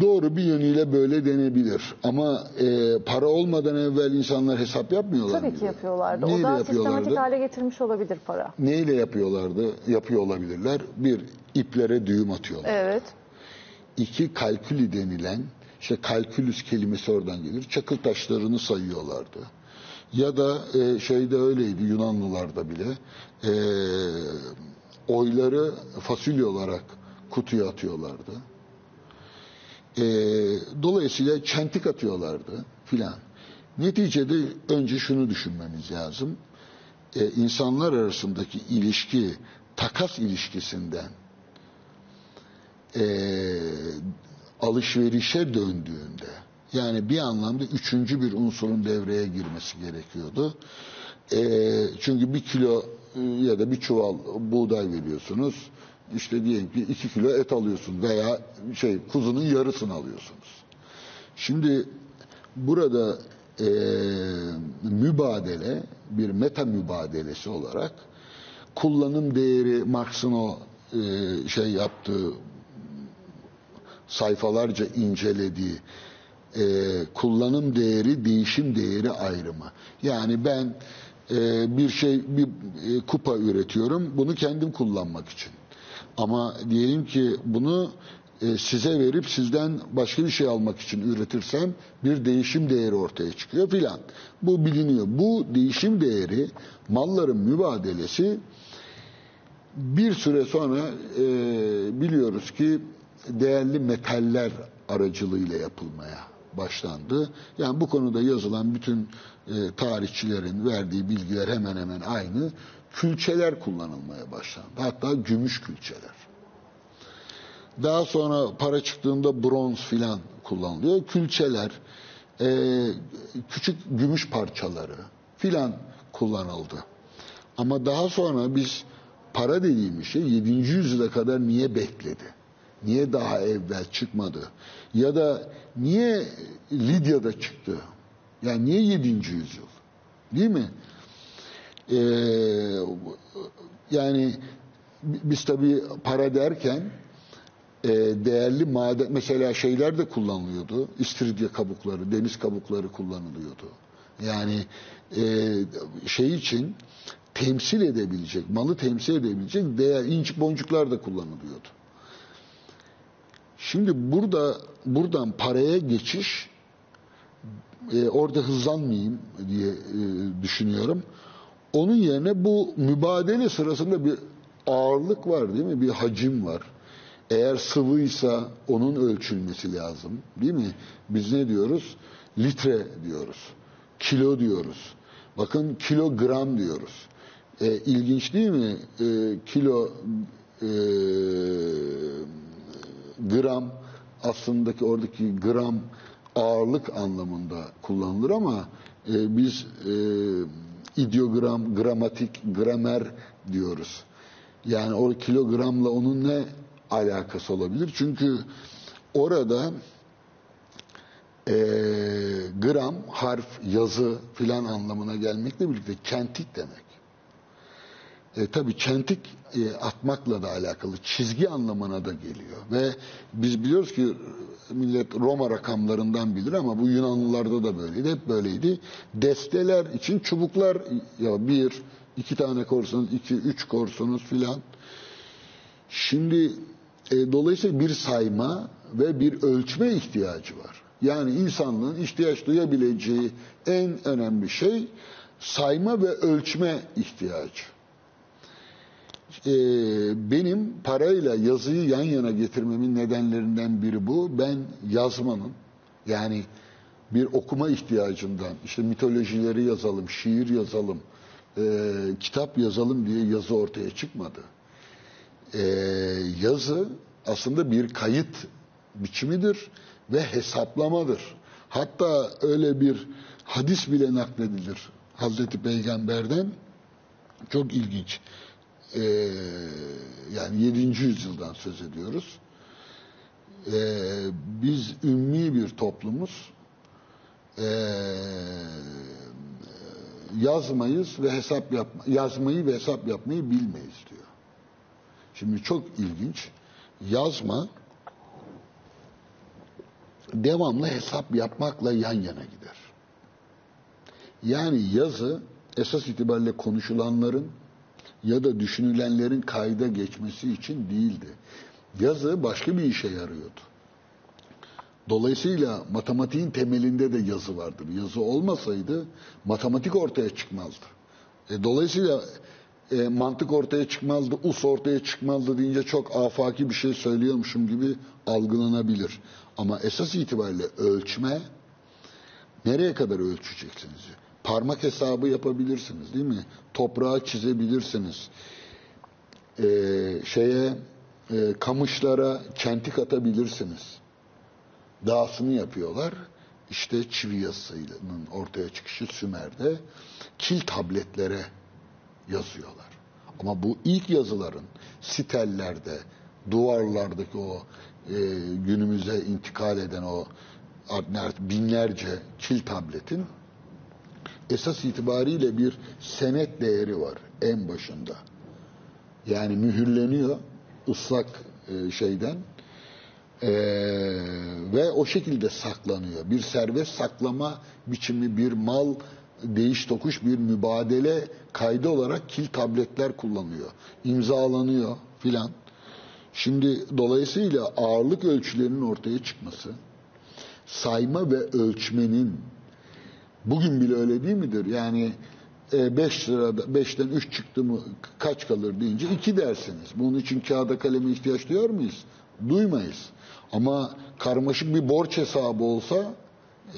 Doğru bir yönüyle böyle denebilir. Ama e, para olmadan evvel insanlar hesap yapmıyorlar Tabii ki yapıyorlardı. Neyle o da yapıyorlardı? sistematik hale getirmiş olabilir para. Neyle yapıyorlardı? Yapıyor olabilirler. Bir, iplere düğüm atıyorlar. Evet. İki, kalkülü denilen, işte kalkülüs kelimesi oradan gelir. Çakıl taşlarını sayıyorlardı. Ya da e, şeyde öyleydi Yunanlılarda bile. E, oyları fasulye olarak kutuya atıyorlardı. E, dolayısıyla çentik atıyorlardı filan. Neticede önce şunu düşünmemiz lazım. E, insanlar arasındaki ilişki, takas ilişkisinden e, alışverişe döndüğünde yani bir anlamda üçüncü bir unsurun devreye girmesi gerekiyordu. E, çünkü bir kilo e, ya da bir çuval buğday veriyorsunuz. İşte diyelim ki iki kilo et alıyorsun veya şey kuzunun yarısını alıyorsunuz. Şimdi burada e, mübadele bir meta mübadelesi olarak kullanım değeri Marx'ın o e, şey yaptığı sayfalarca incelediği e, kullanım değeri, değişim değeri ayrımı. Yani ben e, bir şey, bir e, kupa üretiyorum, bunu kendim kullanmak için. Ama diyelim ki bunu e, size verip sizden başka bir şey almak için üretirsem bir değişim değeri ortaya çıkıyor filan. Bu biliniyor. Bu değişim değeri, malların mübadelesi bir süre sonra e, biliyoruz ki değerli metaller aracılığıyla yapılmaya başlandı. Yani bu konuda yazılan bütün e, tarihçilerin verdiği bilgiler hemen hemen aynı. Külçeler kullanılmaya başlandı. Hatta gümüş külçeler. Daha sonra para çıktığında bronz filan kullanılıyor. Külçeler, e, küçük gümüş parçaları filan kullanıldı. Ama daha sonra biz para dediğimiz şey 7. yüzyıla kadar niye bekledi? Niye daha evvel çıkmadı? Ya da niye Lidya'da çıktı? Yani niye 7. yüzyıl? Değil mi? Ee, yani biz tabii para derken e, değerli maden mesela şeyler de kullanılıyordu. İstiridye kabukları, deniz kabukları kullanılıyordu. Yani e, şey için temsil edebilecek, malı temsil edebilecek değer incik boncuklar da kullanılıyordu. Şimdi burada buradan paraya geçiş e, orada hızlanmayayım diye e, düşünüyorum. Onun yerine bu mübadele sırasında bir ağırlık var değil mi? Bir hacim var. Eğer sıvıysa onun ölçülmesi lazım. Değil mi? Biz ne diyoruz? Litre diyoruz. Kilo diyoruz. Bakın kilogram diyoruz. E, ilginç değil mi? E, kilo e, gram aslındaki oradaki gram ağırlık anlamında kullanılır ama e, biz e, ideogram, gramatik, gramer diyoruz. Yani o kilogramla onun ne alakası olabilir? Çünkü orada e, gram, harf, yazı filan anlamına gelmekle birlikte kentik demek. E, tabii çentik e, atmakla da alakalı çizgi anlamına da geliyor. Ve biz biliyoruz ki millet Roma rakamlarından bilir ama bu Yunanlılarda da böyleydi hep böyleydi. Desteler için çubuklar ya bir iki tane korsunuz iki üç korsunuz filan. Şimdi e, dolayısıyla bir sayma ve bir ölçme ihtiyacı var. Yani insanlığın ihtiyaç duyabileceği en önemli şey sayma ve ölçme ihtiyacı e, benim parayla yazıyı yan yana getirmemin nedenlerinden biri bu. Ben yazmanın yani bir okuma ihtiyacından işte mitolojileri yazalım, şiir yazalım, e, kitap yazalım diye yazı ortaya çıkmadı. E, yazı aslında bir kayıt biçimidir ve hesaplamadır. Hatta öyle bir hadis bile nakledilir Hazreti Peygamber'den. Çok ilginç e, yani 7. yüzyıldan söz ediyoruz. E, biz ümmi bir toplumuz. E, yazmayız ve hesap yapma, yazmayı ve hesap yapmayı bilmeyiz diyor. Şimdi çok ilginç. Yazma devamlı hesap yapmakla yan yana gider. Yani yazı esas itibariyle konuşulanların ya da düşünülenlerin kayda geçmesi için değildi. Yazı başka bir işe yarıyordu. Dolayısıyla matematiğin temelinde de yazı vardır. Yazı olmasaydı matematik ortaya çıkmazdı. E, dolayısıyla e, mantık ortaya çıkmazdı, us ortaya çıkmazdı deyince çok afaki bir şey söylüyormuşum gibi algılanabilir. Ama esas itibariyle ölçme nereye kadar ölçeceksiniz? Parmak hesabı yapabilirsiniz değil mi? Toprağı çizebilirsiniz. Ee, şeye e, kamışlara kentik atabilirsiniz. Dağısını yapıyorlar. İşte çivi yazısının ortaya çıkışı Sümer'de kil tabletlere yazıyorlar. Ama bu ilk yazıların sitellerde, duvarlardaki o e, günümüze intikal eden o binlerce kil tabletin esas itibariyle bir senet değeri var en başında. Yani mühürleniyor ıslak e, şeyden e, ve o şekilde saklanıyor. Bir serbest saklama biçimi, bir mal değiş tokuş, bir mübadele kaydı olarak kil tabletler kullanıyor. İmzalanıyor filan. Şimdi dolayısıyla ağırlık ölçülerinin ortaya çıkması, sayma ve ölçmenin Bugün bile öyle değil midir? Yani 5 e, lirada 5'ten 3 çıktı mı kaç kalır deyince 2 dersiniz. Bunun için kağıda kaleme ihtiyaç duyar mıyız? Duymayız. Ama karmaşık bir borç hesabı olsa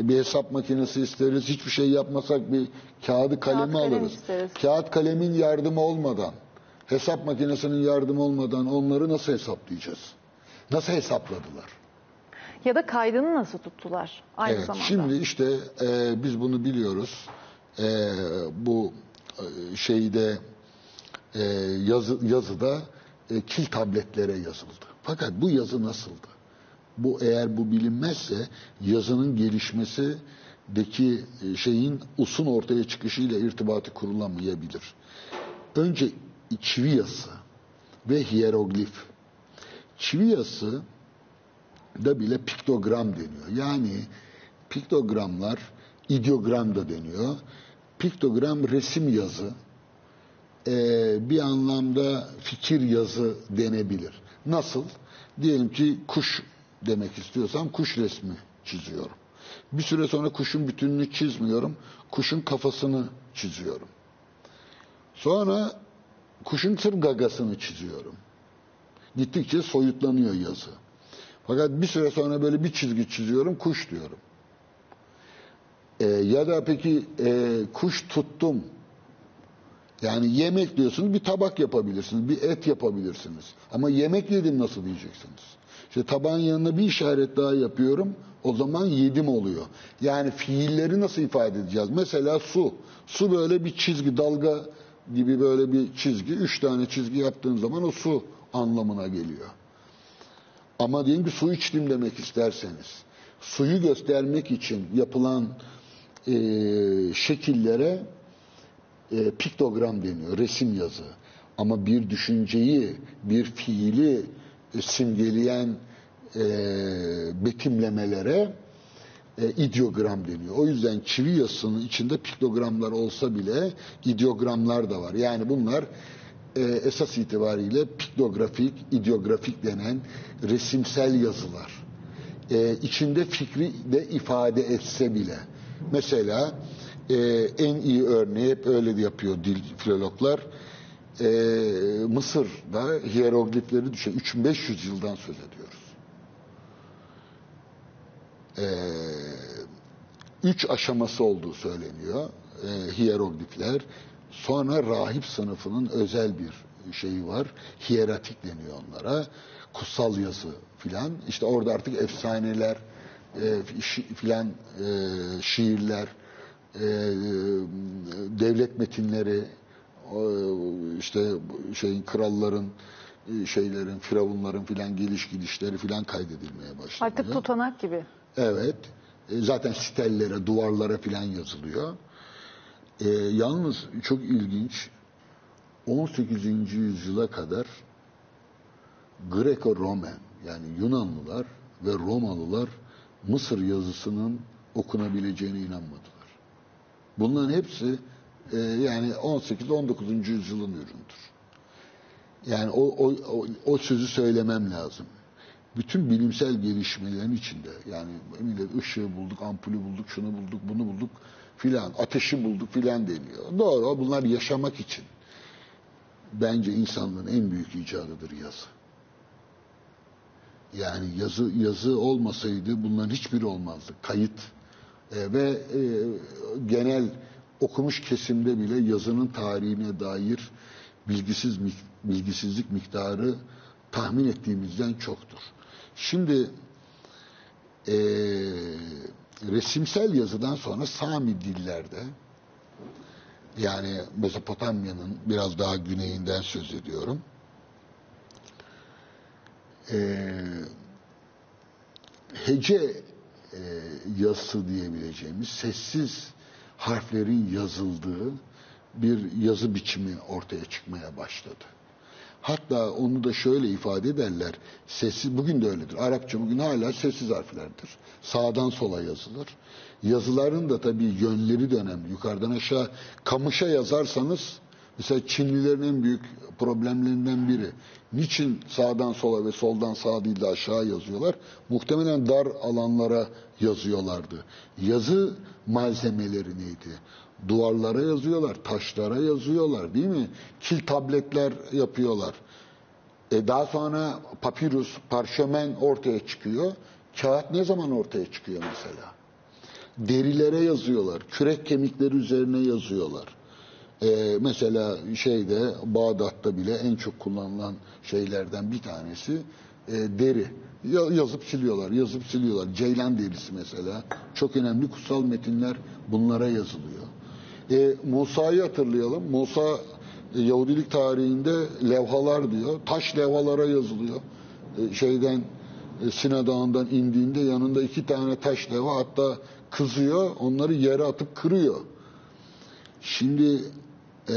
e, bir hesap makinesi isteriz. Hiçbir şey yapmasak bir kağıdı kalemi Kağıt alırız. Kalem Kağıt kalemin yardımı olmadan, hesap makinesinin yardımı olmadan onları nasıl hesaplayacağız? Nasıl hesapladılar? Ya da kaydını nasıl tuttular aynı evet, zamanda? Şimdi işte e, biz bunu biliyoruz. E, bu e, şeyde e, yazı, yazıda e, kil tabletlere yazıldı. Fakat bu yazı nasıldı? Bu eğer bu bilinmezse yazının gelişmesi e, şeyin usun ortaya çıkışıyla irtibatı kurulamayabilir. Önce çivi yazısı ve hieroglif. Çivi yazısı da bile piktogram deniyor. Yani piktogramlar ideogram da deniyor. Piktogram resim yazı, e, bir anlamda fikir yazı denebilir. Nasıl? Diyelim ki kuş demek istiyorsam kuş resmi çiziyorum. Bir süre sonra kuşun bütününü çizmiyorum. Kuşun kafasını çiziyorum. Sonra kuşun tır gagasını çiziyorum. Gittikçe soyutlanıyor yazı. Fakat bir süre sonra böyle bir çizgi çiziyorum, kuş diyorum. E, ya da peki e, kuş tuttum. Yani yemek diyorsunuz bir tabak yapabilirsiniz, bir et yapabilirsiniz. Ama yemek yedim nasıl diyeceksiniz? İşte tabağın yanına bir işaret daha yapıyorum. O zaman yedim oluyor. Yani fiilleri nasıl ifade edeceğiz? Mesela su. Su böyle bir çizgi, dalga gibi böyle bir çizgi. Üç tane çizgi yaptığın zaman o su anlamına geliyor. Ama diyelim ki su içtim demek isterseniz. Suyu göstermek için yapılan e, şekillere e, piktogram deniyor, resim yazı. Ama bir düşünceyi, bir fiili e, simgeleyen e, betimlemelere e, ideogram deniyor. O yüzden çivi yazısının içinde piktogramlar olsa bile ideogramlar da var. Yani bunlar e, esas itibariyle piktografik, ideografik denen resimsel yazılar. E, içinde fikri de ifade etse bile. Mesela e, en iyi örneği hep öyle yapıyor dil filologlar. E, Mısır'da hieroglifleri düşen 3500 yıldan söz ediyoruz. E, üç aşaması olduğu söyleniyor e, hieroglifler. Sonra rahip sınıfının özel bir şeyi var. Hieratik deniyor onlara. Kutsal yazı filan. İşte orada artık efsaneler e, şi- filan e, şiirler, e, devlet metinleri, o, işte şeyin kralların e, şeylerin, firavunların filan geliş gidişleri filan kaydedilmeye başlanıyor. Artık tutanak gibi. Evet. E, zaten stellere, duvarlara filan yazılıyor. E, yalnız çok ilginç 18. yüzyıla kadar Greco-Romen yani Yunanlılar ve Romalılar Mısır yazısının okunabileceğine inanmadılar. Bunların hepsi e, yani 18-19. yüzyılın ürünüdür. Yani o, o, o, o sözü söylemem lazım. Bütün bilimsel gelişmelerin içinde yani millet ışığı bulduk, ampulü bulduk, şunu bulduk, bunu bulduk filan, ateşi bulduk filan deniyor. Doğru bunlar yaşamak için. Bence insanlığın en büyük icadıdır yazı. Yani yazı yazı olmasaydı bunların hiçbiri olmazdı. Kayıt E, ve e, genel okumuş kesimde bile yazının tarihine dair bilgisiz bilgisizlik miktarı tahmin ettiğimizden çoktur. Şimdi e, resimsel yazıdan sonra Sami dillerde yani Mezopotamya'nın biraz daha güneyinden söz ediyorum. Ee, hece e, yazısı diyebileceğimiz sessiz harflerin yazıldığı bir yazı biçimi ortaya çıkmaya başladı. Hatta onu da şöyle ifade ederler. Sessiz bugün de öyledir. Arapça bugün hala sessiz harflerdir. Sağdan sola yazılır. Yazıların da tabii yönleri de önemli. Yukarıdan aşağı kamışa yazarsanız mesela Çinlilerin en büyük problemlerinden biri. Niçin sağdan sola ve soldan sağa değil de aşağı yazıyorlar? Muhtemelen dar alanlara yazıyorlardı. Yazı malzemeleri neydi? Duvarlara yazıyorlar, taşlara yazıyorlar değil mi? Kil tabletler yapıyorlar. E daha sonra papirüs, parşömen ortaya çıkıyor. Kağıt ne zaman ortaya çıkıyor mesela? Derilere yazıyorlar, kürek kemikleri üzerine yazıyorlar. E, mesela şeyde Bağdat'ta bile en çok kullanılan şeylerden bir tanesi e, deri. Ya- Yazıp siliyorlar, yazıp siliyorlar. Ceylan derisi mesela. Çok önemli kutsal metinler bunlara yazılıyor. E, Musa'yı hatırlayalım. Musa e, Yahudilik tarihinde levhalar diyor. Taş levhalara yazılıyor. E, şeyden e, Sina Dağı'ndan indiğinde yanında iki tane taş levha hatta kızıyor. Onları yere atıp kırıyor. Şimdi e,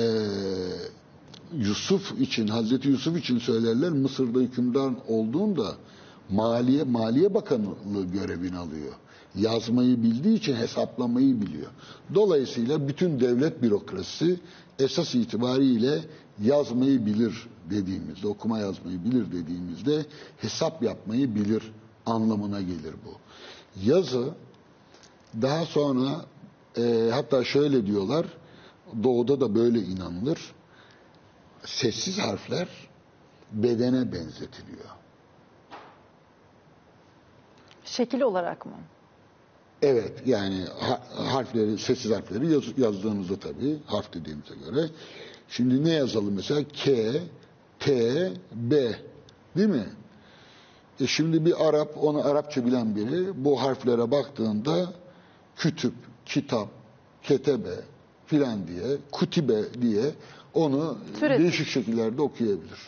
Yusuf için, Hazreti Yusuf için söylerler Mısır'da hükümdar olduğunda Maliye Maliye Bakanlığı görevini alıyor. Yazmayı bildiği için hesaplamayı biliyor. Dolayısıyla bütün devlet bürokrasisi esas itibariyle yazmayı bilir dediğimizde, okuma yazmayı bilir dediğimizde hesap yapmayı bilir anlamına gelir bu. Yazı daha sonra e, hatta şöyle diyorlar, doğuda da böyle inanılır. Sessiz harfler bedene benzetiliyor. Şekil olarak mı? Evet yani ha- harfleri, sessiz harfleri yaz- yazdığımızda tabii harf dediğimize göre. Şimdi ne yazalım mesela? K, T, B değil mi? E şimdi bir Arap, onu Arapça bilen biri bu harflere baktığında kütüp, kitap, ketebe filan diye, kutibe diye onu Türetir. değişik şekillerde okuyabilir.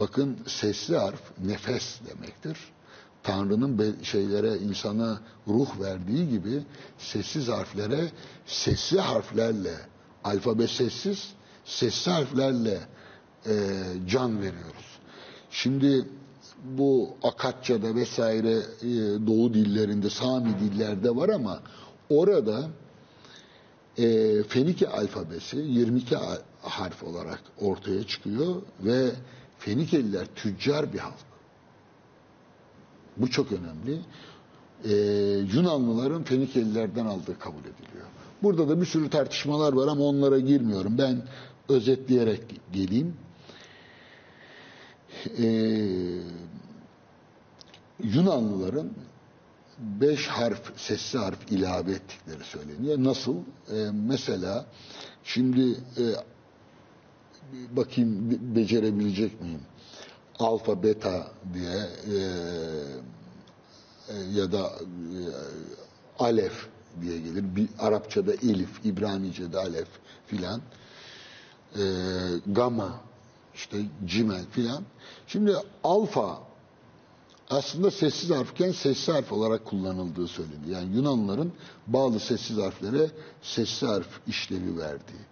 Bakın sesli harf nefes demektir. Tanrı'nın şeylere, insana ruh verdiği gibi sessiz harflere sesli harflerle, alfabe sessiz, sesli harflerle e, can veriyoruz. Şimdi bu Akatça'da vesaire e, Doğu dillerinde, Sami dillerde var ama orada e, Fenike alfabesi 22 a- harf olarak ortaya çıkıyor ve Fenikeliler tüccar bir halk. Bu çok önemli. E, Yunanlıların Fenikelilerden aldığı kabul ediliyor. Burada da bir sürü tartışmalar var ama onlara girmiyorum. Ben özetleyerek geleyim. E, Yunanlıların beş harf, sesli harf ilave ettikleri söyleniyor. Nasıl? Ee, mesela şimdi e, bakayım be- becerebilecek miyim? Alfa, beta diye e, e, ya da e, alef diye gelir. Bir Arapçada elif, İbranice'de alef filan. E, gamma, işte cimel filan. Şimdi alfa aslında sessiz harfken sessiz harf olarak kullanıldığı söyleniyor. Yani Yunanlıların bazı sessiz harflere sessiz harf işlevi verdiği.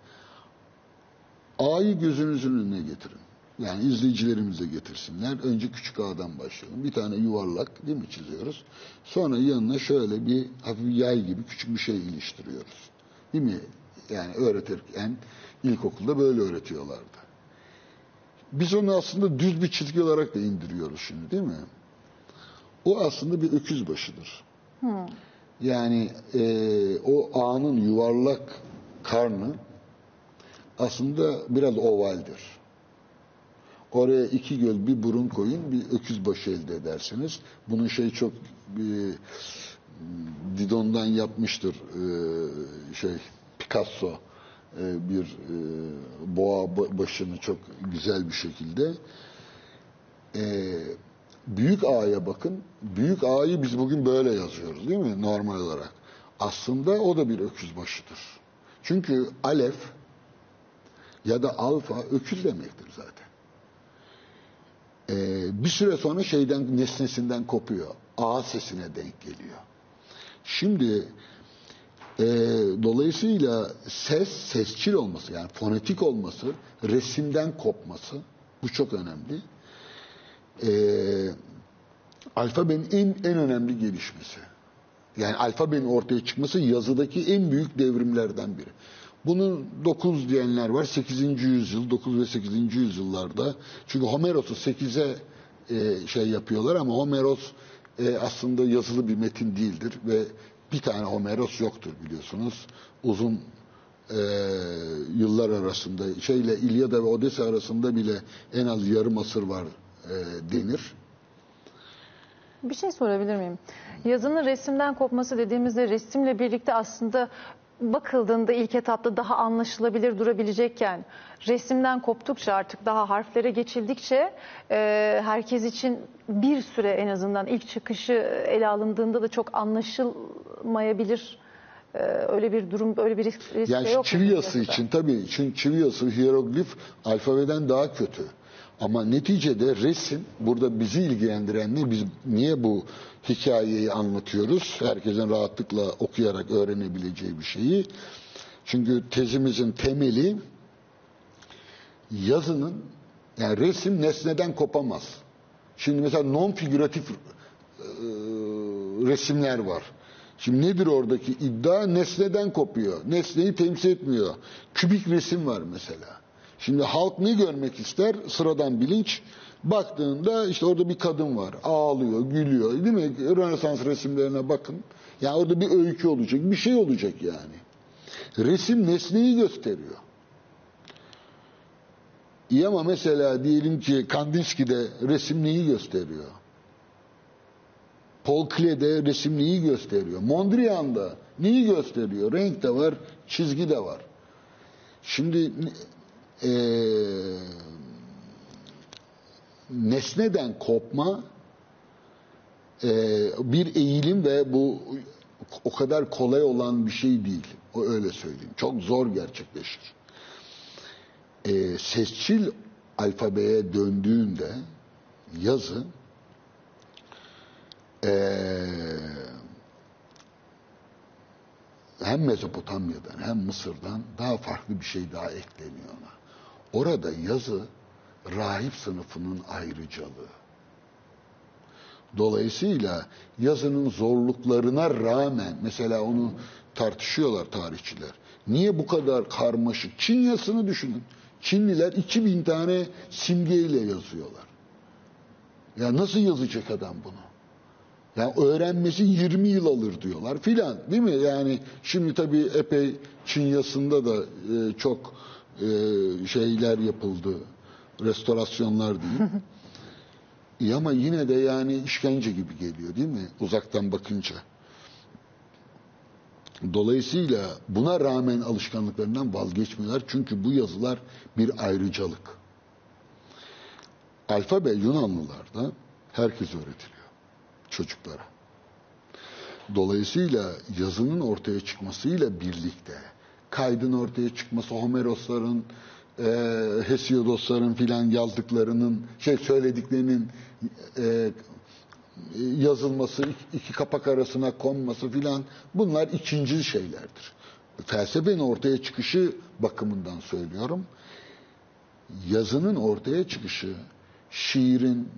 A'yı gözünüzün önüne getirin. Yani izleyicilerimize getirsinler. Önce küçük A'dan başlayalım. Bir tane yuvarlak değil mi çiziyoruz? Sonra yanına şöyle bir hafif yay gibi küçük bir şey iliştiriyoruz. Değil mi? Yani öğretirken ilkokulda böyle öğretiyorlardı. Biz onu aslında düz bir çizgi olarak da indiriyoruz şimdi değil mi? O aslında bir öküz başıdır. Yani e, o ağanın yuvarlak karnı aslında biraz ovaldir. Oraya iki göz bir burun koyun bir öküz başı elde edersiniz. Bunun şey çok e, Didon'dan yapmıştır e, şey Picasso e, bir e, boğa ba- başını çok güzel bir şekilde büyük A'ya bakın. Büyük A'yı biz bugün böyle yazıyoruz değil mi normal olarak? Aslında o da bir öküz başıdır. Çünkü alef ya da alfa öküz demektir zaten. Ee, bir süre sonra şeyden nesnesinden kopuyor. A sesine denk geliyor. Şimdi e, dolayısıyla ses sesçil olması yani fonetik olması, resimden kopması bu çok önemli. Ee, alfabenin en, en önemli gelişmesi. Yani alfabenin ortaya çıkması yazıdaki en büyük devrimlerden biri. Bunu 9 diyenler var. 8. yüzyıl, 9 ve 8. yüzyıllarda. Çünkü Homeros'u 8'e e, şey yapıyorlar ama Homeros e, aslında yazılı bir metin değildir ve bir tane Homeros yoktur biliyorsunuz. Uzun e, yıllar arasında şeyle İlyada ve Odessa arasında bile en az yarım asır var e, denir. Bir şey sorabilir miyim? Yazının resimden kopması dediğimizde resimle birlikte aslında bakıldığında ilk etapta daha anlaşılabilir durabilecekken resimden koptukça artık daha harflere geçildikçe e, herkes için bir süre en azından ilk çıkışı ele alındığında da çok anlaşılmayabilir. E, öyle bir durum, öyle bir risk, risk de Yani yok. mu çivi bu yazısı yazıda? için tabii çünkü çivi yazısı hieroglif alfabeden daha kötü. Ama neticede resim burada bizi ilgilendiren ne? Biz niye bu hikayeyi anlatıyoruz? Herkesin rahatlıkla okuyarak öğrenebileceği bir şeyi. Çünkü tezimizin temeli yazının yani resim nesneden kopamaz. Şimdi mesela non figüratif e, resimler var. Şimdi nedir oradaki iddia? Nesneden kopuyor. Nesneyi temsil etmiyor. Kübik resim var mesela. Şimdi halk ne görmek ister? Sıradan bilinç. Baktığında işte orada bir kadın var. Ağlıyor, gülüyor. Değil mi? Rönesans resimlerine bakın. Yani orada bir öykü olacak. Bir şey olacak yani. Resim nesneyi gösteriyor. İyi ama mesela diyelim ki Kandinsky'de resim neyi gösteriyor? Paul Klee'de resim neyi gösteriyor? Mondrian'da neyi gösteriyor? Renk de var, çizgi de var. Şimdi eee nesneden kopma eee, bir eğilim ve bu o kadar kolay olan bir şey değil. O öyle söyleyeyim. Çok zor gerçekleşir. Eee, sesçil alfabeye döndüğünde yazı eee, hem Mezopotamya'dan hem Mısır'dan daha farklı bir şey daha ekleniyor ona. Orada yazı rahip sınıfının ayrıcalığı. Dolayısıyla yazının zorluklarına rağmen mesela onu tartışıyorlar tarihçiler. Niye bu kadar karmaşık? Çin yazısını düşünün. Çinliler 2000 tane simgeyle yazıyorlar. Ya nasıl yazacak adam bunu? Yani öğrenmesi 20 yıl alır diyorlar filan değil mi? Yani şimdi tabii epey Çin yazısında da e, çok e, şeyler yapıldı. Restorasyonlar diyeyim. *laughs* İyi ama yine de yani işkence gibi geliyor değil mi? Uzaktan bakınca. Dolayısıyla buna rağmen alışkanlıklarından vazgeçmiyorlar. Çünkü bu yazılar bir ayrıcalık. Alfabe Yunanlılarda herkes öğretiliyor çocuklara. Dolayısıyla yazının ortaya çıkmasıyla birlikte kaydın ortaya çıkması, Homerosların, e, Hesiodosların filan yazdıklarının, şey söylediklerinin e, yazılması, iki kapak arasına konması filan bunlar ikinci şeylerdir. Felsefenin ortaya çıkışı bakımından söylüyorum. Yazının ortaya çıkışı şiirin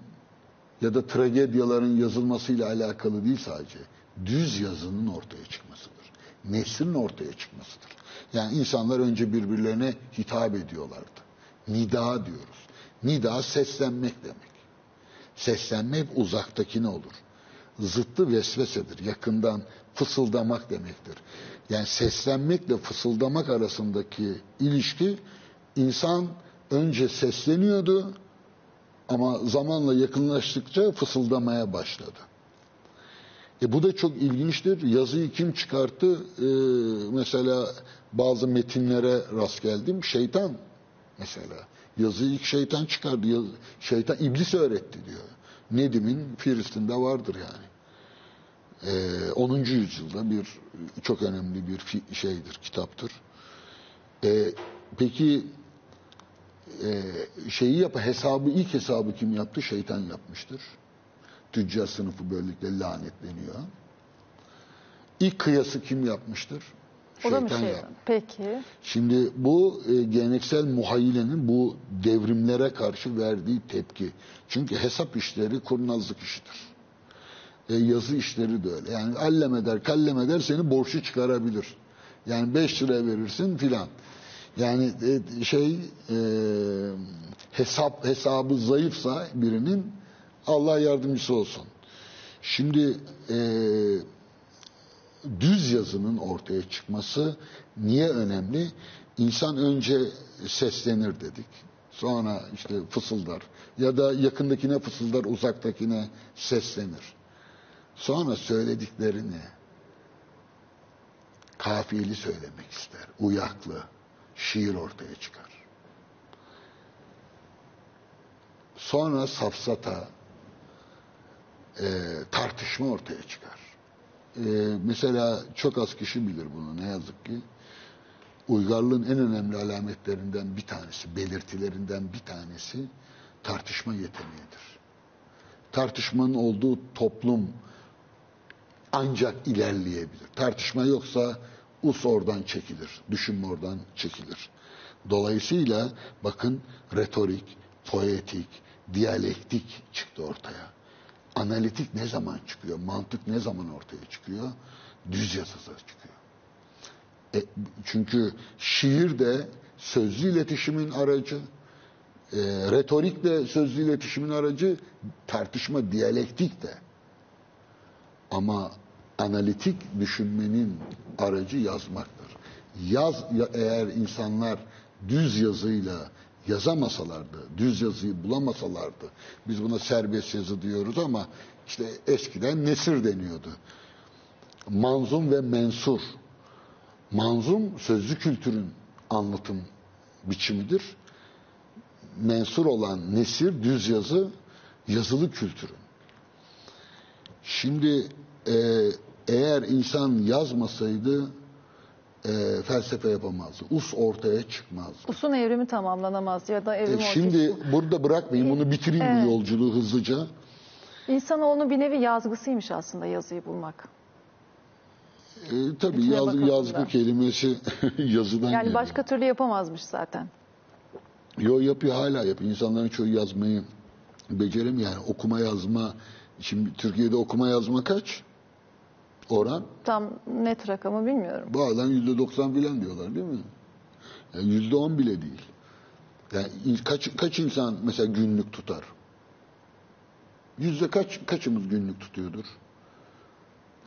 ya da tragedyaların yazılmasıyla alakalı değil sadece. Düz yazının ortaya çıkmasıdır. Nesrin ortaya çıkmasıdır. Yani insanlar önce birbirlerine hitap ediyorlardı. Nida diyoruz. Nida seslenmek demek. Seslenmek uzaktakine olur. Zıttı vesvesedir. Yakından fısıldamak demektir. Yani seslenmekle fısıldamak arasındaki ilişki insan önce sesleniyordu ama zamanla yakınlaştıkça fısıldamaya başladı. E bu da çok ilginçtir. Yazıyı kim çıkarttı? Ee, mesela bazı metinlere rast geldim. Şeytan mesela. Yazıyı ilk şeytan çıkardı. Yaz, şeytan iblis öğretti diyor. Nedim'in Filistin'de vardır yani. Ee, 10. yüzyılda bir çok önemli bir şeydir, kitaptır. Ee, peki e, şeyi yap hesabı ilk hesabı kim yaptı? Şeytan yapmıştır. Tüccar sınıfı böylelikle lanetleniyor. İlk kıyası kim yapmıştır? O da mı şey? yaptı. Peki. Şimdi bu e, geleneksel muhayyilenin bu devrimlere karşı verdiği tepki. Çünkü hesap işleri kurnazlık işidir. E, yazı işleri de öyle. Yani allem eder, kallem eder seni borçlu çıkarabilir. Yani 5 lira verirsin filan. Yani e, şey e, hesap hesabı zayıfsa birinin Allah yardımcısı olsun. Şimdi e, düz yazının ortaya çıkması niye önemli? İnsan önce seslenir dedik. Sonra işte fısıldar. Ya da yakındakine fısıldar, uzaktakine seslenir. Sonra söylediklerini kafiyeli söylemek ister. Uyaklı. Şiir ortaya çıkar. Sonra safsata, e, tartışma ortaya çıkar. E, mesela çok az kişi bilir bunu ne yazık ki. Uygarlığın en önemli alametlerinden bir tanesi, belirtilerinden bir tanesi tartışma yeteneğidir. Tartışmanın olduğu toplum ancak ilerleyebilir. Tartışma yoksa us oradan çekilir, düşünme oradan çekilir. Dolayısıyla bakın retorik, poetik, diyalektik çıktı ortaya. Analitik ne zaman çıkıyor? Mantık ne zaman ortaya çıkıyor? Düz yazıda çıkıyor. E, çünkü şiir de sözlü iletişimin aracı, e, retorik de sözlü iletişimin aracı, tartışma, diyalektik de. Ama analitik düşünmenin aracı yazmaktır. Yaz ya- eğer insanlar düz yazıyla yazamasalardı, düz yazıyı bulamasalardı, biz buna serbest yazı diyoruz ama işte eskiden nesir deniyordu. Manzum ve mensur. Manzum sözlü kültürün anlatım biçimidir. Mensur olan nesir, düz yazı, yazılı kültürün. Şimdi e, eğer insan yazmasaydı e, felsefe yapamazdı. Us ortaya çıkmazdı. Usun evrimi tamamlanamaz ya da E, evrim ortaya şimdi burada bırakmayayım bunu bitireyim Evet. bu yolculuğu hızlıca. İnsanoğlunun bir nevi yazgısıymış aslında yazıyı bulmak. E, tabii yaz, yazgı kelimesi *laughs* yazıdan Yani geliyor. başka türlü yapamazmış zaten. Yo yapıyor hala yapıyor. İnsanların çoğu yazmayı beceremiyor. Yani okuma yazma. Şimdi Türkiye'de okuma yazma kaç? Oran? Tam net rakamı bilmiyorum. Bazen yüzde doksan filan diyorlar değil mi? Yani yüzde on bile değil. Yani kaç, kaç insan mesela günlük tutar? Yüzde kaç, kaçımız günlük tutuyordur?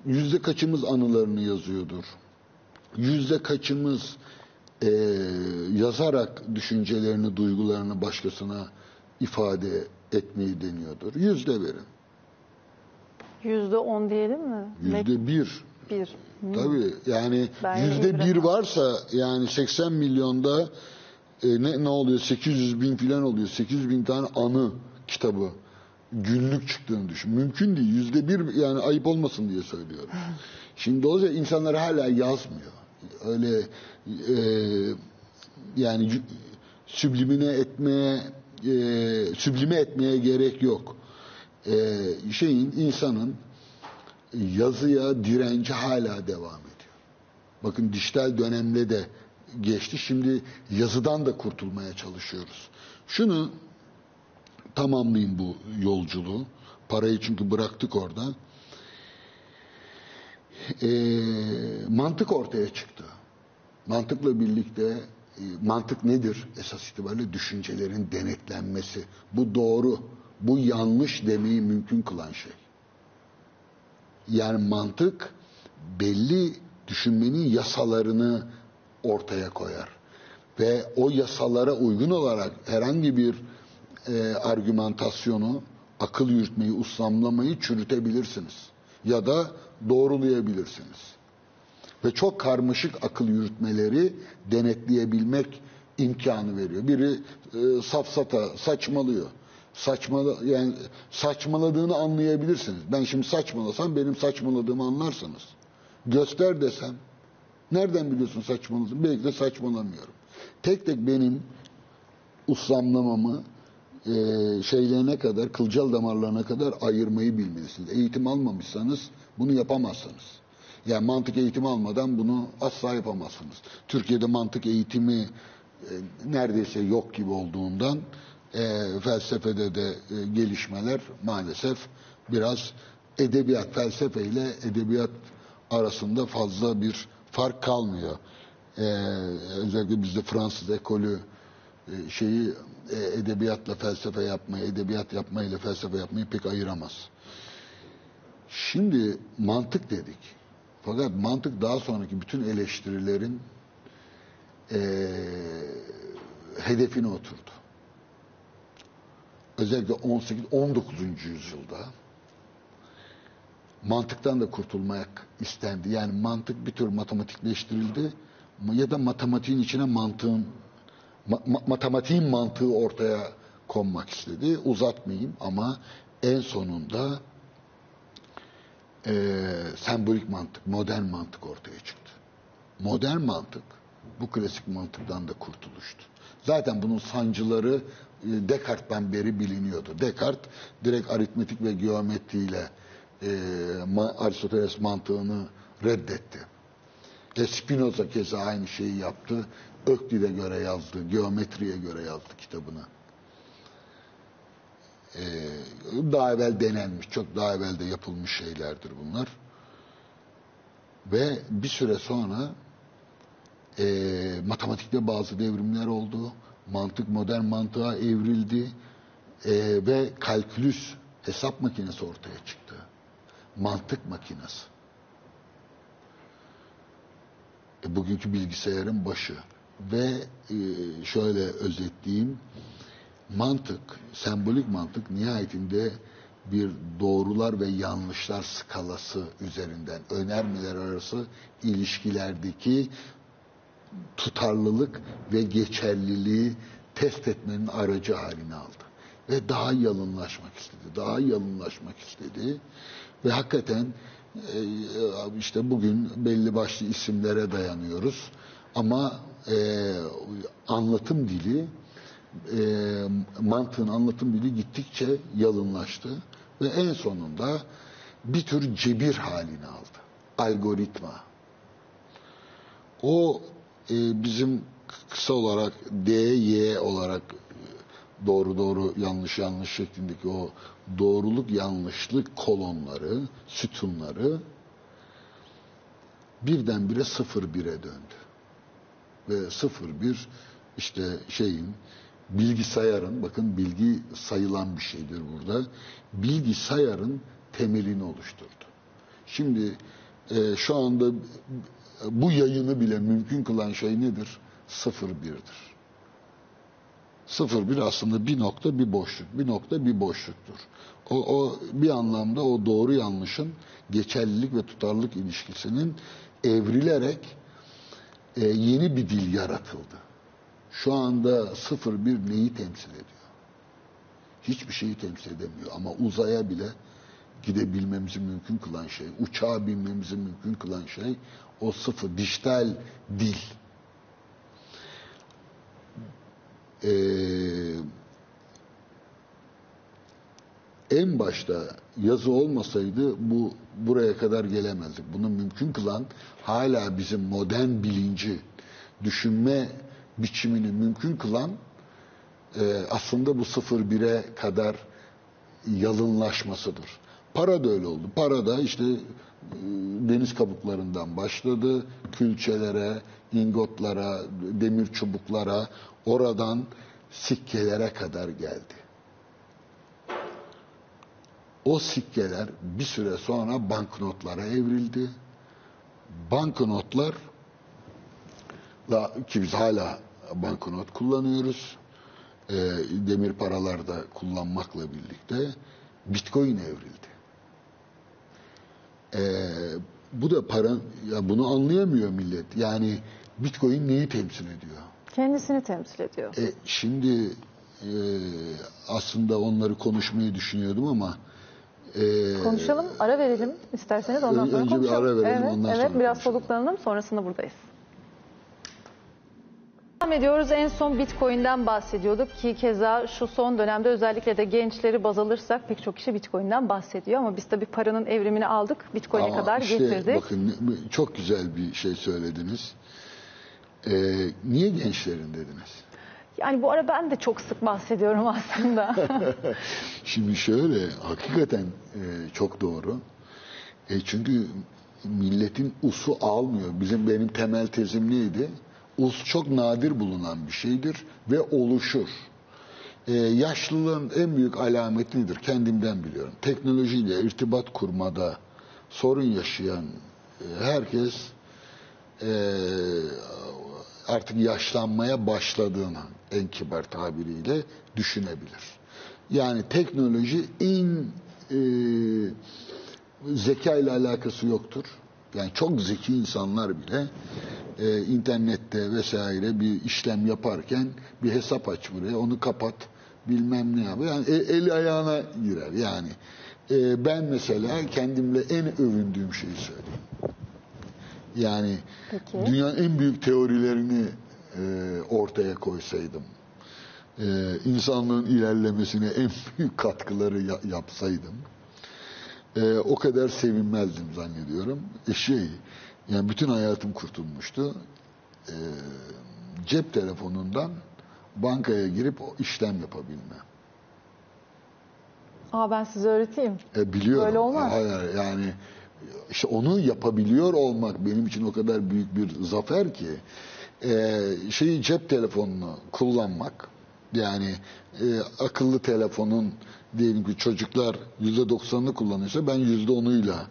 Yüzde kaçımız anılarını yazıyordur? Yüzde kaçımız eee, yazarak düşüncelerini, duygularını başkasına ifade etmeyi deniyordur? Yüzde verin. Yüzde on diyelim mi? Yüzde bir. bir. Tabii yani yüzde bir varsa yani 80 milyonda e, ne, ne oluyor 800 bin filan oluyor 800 bin tane anı kitabı günlük çıktığını düşün. Mümkün değil yüzde bir yani ayıp olmasın diye söylüyorum. *laughs* Şimdi dolayısıyla insanlar hala yazmıyor. Öyle e, yani süblimine etmeye e, süblime etmeye gerek yok. E, şeyin insanın yazıya direnci hala devam ediyor. Bakın dijital dönemde de geçti. Şimdi yazıdan da kurtulmaya çalışıyoruz. Şunu tamamlayayım bu yolculuğu. Parayı çünkü bıraktık orada. Ee, mantık ortaya çıktı. Mantıkla birlikte e, mantık nedir? Esas itibariyle düşüncelerin denetlenmesi. Bu doğru, bu yanlış demeyi mümkün kılan şey. Yani mantık belli düşünmenin yasalarını ortaya koyar. Ve o yasalara uygun olarak herhangi bir e, argümantasyonu, akıl yürütmeyi, uslamlamayı çürütebilirsiniz. Ya da doğrulayabilirsiniz. Ve çok karmaşık akıl yürütmeleri denetleyebilmek imkanı veriyor. Biri e, safsata saçmalıyor. Saçmalı yani saçmaladığını anlayabilirsiniz. Ben şimdi saçmalasam benim saçmaladığımı anlarsınız. Göster desem nereden biliyorsun saçmaladığımı? Belki de saçmalamıyorum. Tek tek benim uslamlamamı e, şeylerine kadar, kılcal damarlarına kadar ayırmayı bilmelisiniz. Eğitim almamışsanız bunu yapamazsınız. Yani mantık eğitimi almadan bunu asla yapamazsınız. Türkiye'de mantık eğitimi e, neredeyse yok gibi olduğundan e, felsefede de e, gelişmeler maalesef biraz edebiyat, felsefe ile edebiyat arasında fazla bir fark kalmıyor. E, özellikle bizde Fransız ekolü e, şeyi e, edebiyatla felsefe yapmayı, edebiyat yapmayla felsefe yapmayı pek ayıramaz. Şimdi mantık dedik. Fakat mantık daha sonraki bütün eleştirilerin eee hedefine oturdu. Özellikle 18 19. yüzyılda mantıktan da kurtulmak istendi. Yani mantık bir tür matematikleştirildi ya da matematiğin içine mantığın ma- ma- matematiğin mantığı ortaya konmak istedi. Uzatmayayım ama en sonunda eee, sembolik mantık, modern mantık ortaya çıktı. Modern mantık bu klasik mantıktan da kurtuluştu. Zaten bunun sancıları e, Descartes'ten beri biliniyordu. Descartes direkt aritmetik ve geometriyle e, Aristoteles mantığını reddetti. E Spinoza keza aynı şeyi yaptı. Öklid'e göre yazdı, geometriye göre yazdı kitabını. e, daha evvel denenmiş, çok daha evvel de yapılmış şeylerdir bunlar. Ve bir süre sonra e, matematikte bazı devrimler oldu. Mantık modern mantığa evrildi. E, ve kalkülüs hesap makinesi ortaya çıktı. Mantık makinesi. E, bugünkü bilgisayarın başı. Ve e, şöyle özetleyeyim. Mantık, sembolik mantık nihayetinde bir doğrular ve yanlışlar skalası üzerinden önermeler arası ilişkilerdeki tutarlılık ve geçerliliği test etmenin aracı haline aldı. Ve daha yalınlaşmak istedi. Daha yalınlaşmak istedi. Ve hakikaten e, işte bugün belli başlı isimlere dayanıyoruz. Ama e, anlatım dili e, mantığın anlatım dili gittikçe yalınlaştı. Ve en sonunda bir tür cebir halini aldı. Algoritma. O e, bizim kısa olarak D, Y olarak e, doğru doğru yanlış yanlış şeklindeki o doğruluk yanlışlık kolonları, sütunları birdenbire sıfır bire döndü. Ve sıfır bir işte şeyin bilgisayarın bakın bilgi sayılan bir şeydir burada. Bilgisayarın temelini oluşturdu. Şimdi e, şu anda bu yayını bile mümkün kılan şey nedir? Sıfır birdir. Sıfır bir aslında bir nokta bir boşluk. Bir nokta bir boşluktur. O, o bir anlamda o doğru yanlışın geçerlilik ve tutarlılık ilişkisinin evrilerek e, yeni bir dil yaratıldı. Şu anda sıfır bir neyi temsil ediyor? Hiçbir şeyi temsil edemiyor ama uzaya bile gidebilmemizi mümkün kılan şey, uçağa binmemizi mümkün kılan şey o sıfır, dijital dil. Ee, en başta yazı olmasaydı bu buraya kadar gelemezdik. Bunu mümkün kılan hala bizim modern bilinci, düşünme biçimini mümkün kılan e, aslında bu sıfır bire kadar yalınlaşmasıdır. Para da öyle oldu. Para da işte e, deniz kabuklarından başladı. Külçelere, ingotlara, demir çubuklara, oradan sikkelere kadar geldi. O sikkeler bir süre sonra banknotlara evrildi. Banknotlar ki biz hala banknot kullanıyoruz. E, demir paralarda kullanmakla birlikte Bitcoin evrildi. E, bu da para, ya bunu anlayamıyor millet. Yani Bitcoin neyi temsil ediyor? Kendisini temsil ediyor. E, şimdi e, aslında onları konuşmayı düşünüyordum ama e, Konuşalım, ara verelim isterseniz ondan sonra Önce bir konuşalım. ara verelim, evet, ondan evet, sonra biraz konuşalım. soluklanalım sonrasında buradayız. Devam ediyoruz. En son Bitcoin'den bahsediyorduk ki keza şu son dönemde özellikle de gençleri baz alırsak pek çok kişi Bitcoin'den bahsediyor ama biz tabii paranın evrimini aldık. Bitcoin'e Ama kadar işte getirdik. Bakın çok güzel bir şey söylediniz. Ee, niye gençlerin dediniz? Yani bu ara ben de çok sık bahsediyorum aslında. *laughs* *laughs* Şimdi şöyle hakikaten e, çok doğru. E, çünkü milletin usu almıyor. Bizim benim temel tezim neydi? Us çok nadir bulunan bir şeydir ve oluşur. E, yaşlılığın en büyük alameti nedir? Kendimden biliyorum. Teknolojiyle irtibat kurmada sorun yaşayan e, herkes e, artık yaşlanmaya başladığını en kibar tabiriyle düşünebilir. Yani teknoloji en e, zeka ile alakası yoktur. Yani çok zeki insanlar bile e, internette vesaire bir işlem yaparken bir hesap aç buraya, onu kapat, bilmem ne yapıyor. Yani e- eli ayağına girer. Yani e, ben mesela kendimle en övündüğüm şeyi söyleyeyim. Yani Peki. dünyanın en büyük teorilerini e, ortaya koysaydım, e, insanlığın ilerlemesine en büyük katkıları ya- yapsaydım, e, o kadar sevinmezdim zannediyorum. E şey, yani bütün hayatım kurtulmuştu. E, cep telefonundan bankaya girip o işlem yapabilme. Aa ben size öğreteyim. E, biliyorum. Böyle olmaz. Hayır, yani işte onu yapabiliyor olmak benim için o kadar büyük bir zafer ki e, şeyi cep telefonunu kullanmak yani e, akıllı telefonun diyelim ki çocuklar yüzde doksanını kullanıyorsa ben yüzde onuyla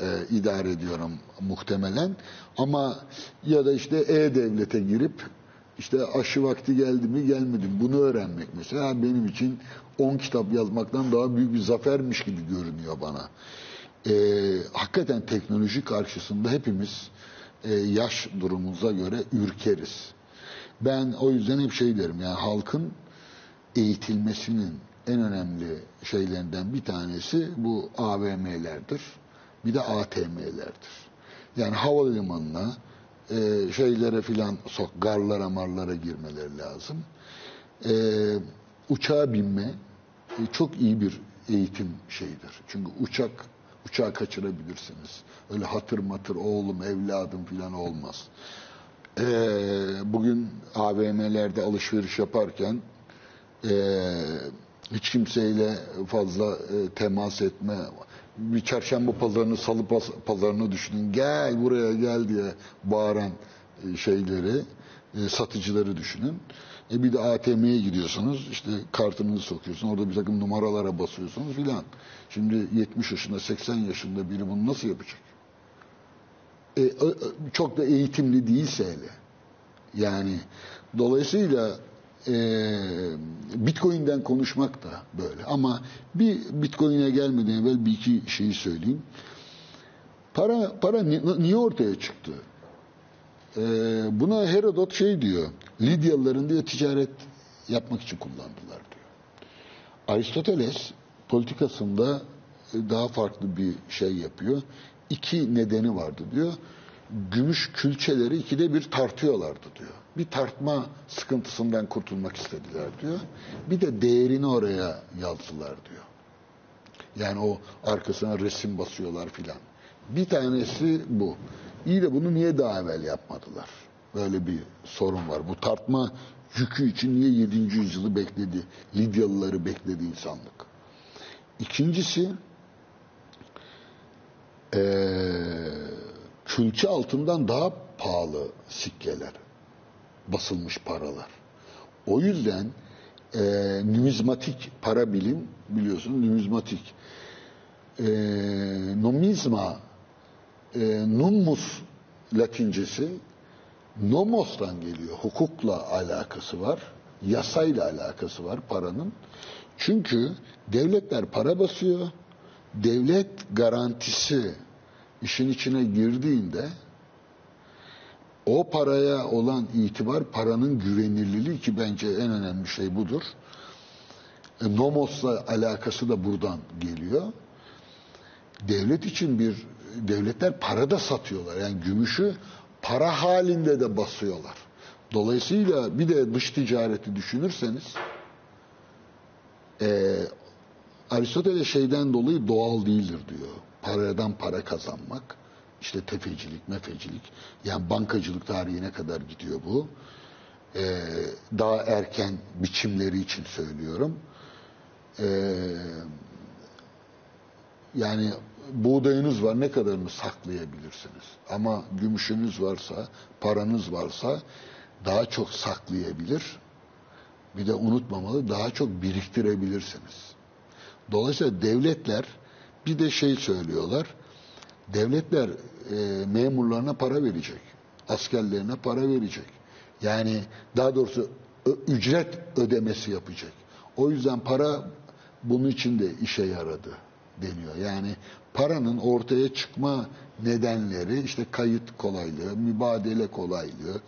e, idare ediyorum muhtemelen ama ya da işte e-devlete girip işte aşı vakti geldi mi gelmedi mi bunu öğrenmek mesela benim için 10 kitap yazmaktan daha büyük bir zafermiş gibi görünüyor bana. Ee, hakikaten teknoloji karşısında hepimiz e, yaş durumumuza göre ürkeriz. Ben o yüzden hep şey derim yani halkın eğitilmesinin en önemli şeylerinden bir tanesi bu AVM'lerdir. Bir de ATM'lerdir. Yani havalimanına e, şeylere filan sok, garlara marlara girmeleri lazım. E, uçağa binme e, çok iyi bir eğitim şeyidir. Çünkü uçak uçağı kaçırabilirsiniz. Öyle hatır matır oğlum evladım filan olmaz. E, bugün AVM'lerde alışveriş yaparken e, hiç kimseyle fazla e, temas etme bir çarşamba pazarını salı paz- pazarını düşünün gel buraya gel diye bağıran e, şeyleri e, satıcıları düşünün. E bir de ATM'ye gidiyorsunuz işte kartınızı sokuyorsunuz orada bir takım numaralara basıyorsunuz filan. Şimdi 70 yaşında 80 yaşında biri bunu nasıl yapacak? E, çok da eğitimli değilse hele. Yani dolayısıyla e, Bitcoin'den konuşmak da böyle. Ama bir Bitcoin'e gelmeden evvel bir iki şeyi söyleyeyim. Para para ni- niye ortaya çıktı? E, buna Herodot şey diyor. Lidyalıların diye ticaret yapmak için kullandılar diyor. Aristoteles politikasında e, daha farklı bir şey yapıyor. İki nedeni vardı diyor. Gümüş külçeleri ikide bir tartıyorlardı diyor. Bir tartma sıkıntısından kurtulmak istediler diyor. Bir de değerini oraya yazdılar diyor. Yani o arkasına resim basıyorlar filan. Bir tanesi bu. İyi de bunu niye daha evvel yapmadılar? Böyle bir sorun var. Bu tartma yükü için niye 7. yüzyılı bekledi? Lidyalıları bekledi insanlık. İkincisi eee külçe altından daha pahalı sikkeler, basılmış paralar. O yüzden eee numizmatik para bilim biliyorsun numizmatik eee nomizma eee nummus latincesi nomos'tan geliyor. Hukukla alakası var. Yasayla alakası var paranın. Çünkü devletler para basıyor. Devlet garantisi işin içine girdiğinde o paraya olan itibar paranın güvenilirliği ki bence en önemli şey budur. E, Nomos'la alakası da buradan geliyor. Devlet için bir devletler para da satıyorlar. Yani gümüşü para halinde de basıyorlar. Dolayısıyla bir de dış ticareti düşünürseniz e, Aristoteles şeyden dolayı doğal değildir diyor. Paradan para kazanmak. işte tefecilik, mefecilik. Yani bankacılık tarihine kadar gidiyor bu. Ee, daha erken biçimleri için söylüyorum. Ee, yani buğdayınız var ne kadarını saklayabilirsiniz. Ama gümüşünüz varsa, paranız varsa daha çok saklayabilir. Bir de unutmamalı daha çok biriktirebilirsiniz. Dolayısıyla devletler bir de şey söylüyorlar. Devletler e, memurlarına para verecek. Askerlerine para verecek. Yani daha doğrusu ücret ödemesi yapacak. O yüzden para bunun için de işe yaradı deniyor. Yani paranın ortaya çıkma nedenleri işte kayıt kolaylığı, mübadele kolaylığı,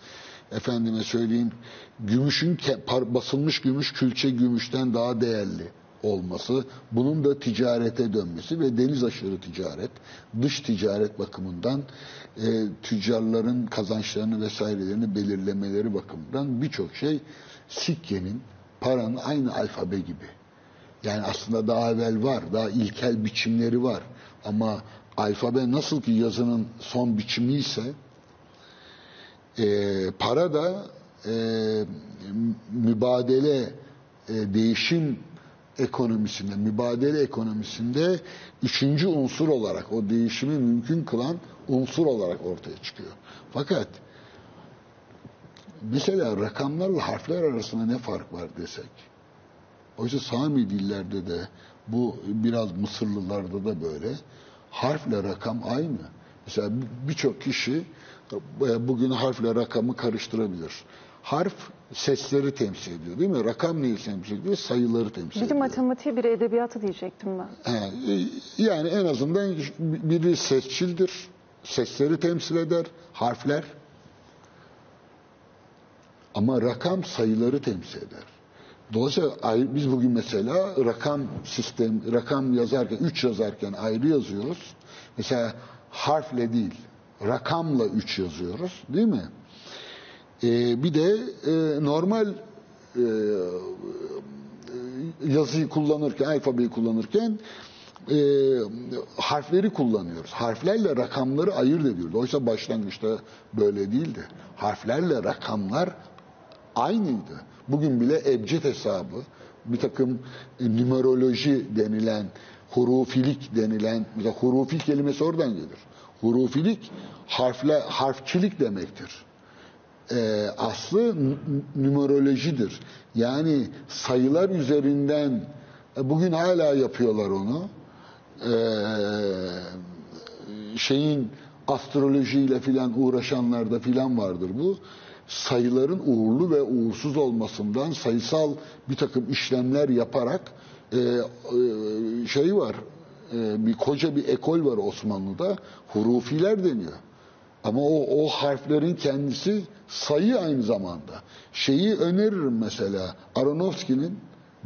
efendime söyleyeyim gümüşün ke- basılmış gümüş külçe gümüşten daha değerli olması, bunun da ticarete dönmesi ve deniz aşırı ticaret, dış ticaret bakımından e, tüccarların kazançlarını vesairelerini belirlemeleri bakımından birçok şey sikkenin, paranın aynı alfabe gibi. Yani aslında daha evvel var, daha ilkel biçimleri var. Ama alfabe nasıl ki yazının son biçimi ise e, para da e, mübadele, e, değişim ekonomisinde, mübadele ekonomisinde üçüncü unsur olarak o değişimi mümkün kılan unsur olarak ortaya çıkıyor. Fakat mesela rakamlarla harfler arasında ne fark var desek. Oysa Sami dillerde de bu biraz Mısırlılarda da böyle. Harfle rakam aynı. Mesela birçok kişi e, bugün harfle rakamı karıştırabilir. Harf sesleri temsil ediyor değil mi? Rakam neyi temsil ediyor? Sayıları temsil Biri ediyor. matematiği, biri edebiyatı diyecektim ben. He, e, yani en azından biri sesçildir. Sesleri temsil eder. Harfler. Ama rakam sayıları temsil eder. Dolayısıyla ay- biz bugün mesela rakam sistem, rakam yazarken, 3 yazarken ayrı yazıyoruz. Mesela harfle değil, rakamla 3 yazıyoruz değil mi? Ee, bir de e, normal e, yazıyı kullanırken, alfabeyi kullanırken e, harfleri kullanıyoruz. Harflerle rakamları ayırt ediyoruz. Oysa başlangıçta böyle değildi. Harflerle rakamlar aynıydı. Bugün bile ebced hesabı, bir takım e, numeroloji denilen, hurufilik denilen, mesela hurufi kelimesi oradan gelir. Hurufilik harfle, harfçilik demektir e, aslı numerolojidir. Yani sayılar üzerinden e, bugün hala yapıyorlar onu. E, şeyin astrolojiyle filan uğraşanlarda filan vardır bu. Sayıların uğurlu ve uğursuz olmasından sayısal bir takım işlemler yaparak e, e, şey var. e, bir koca bir ekol var Osmanlı'da. Hurufiler deniyor. Ama o, o harflerin kendisi sayı aynı zamanda. Şeyi öneririm mesela Aronofsky'nin,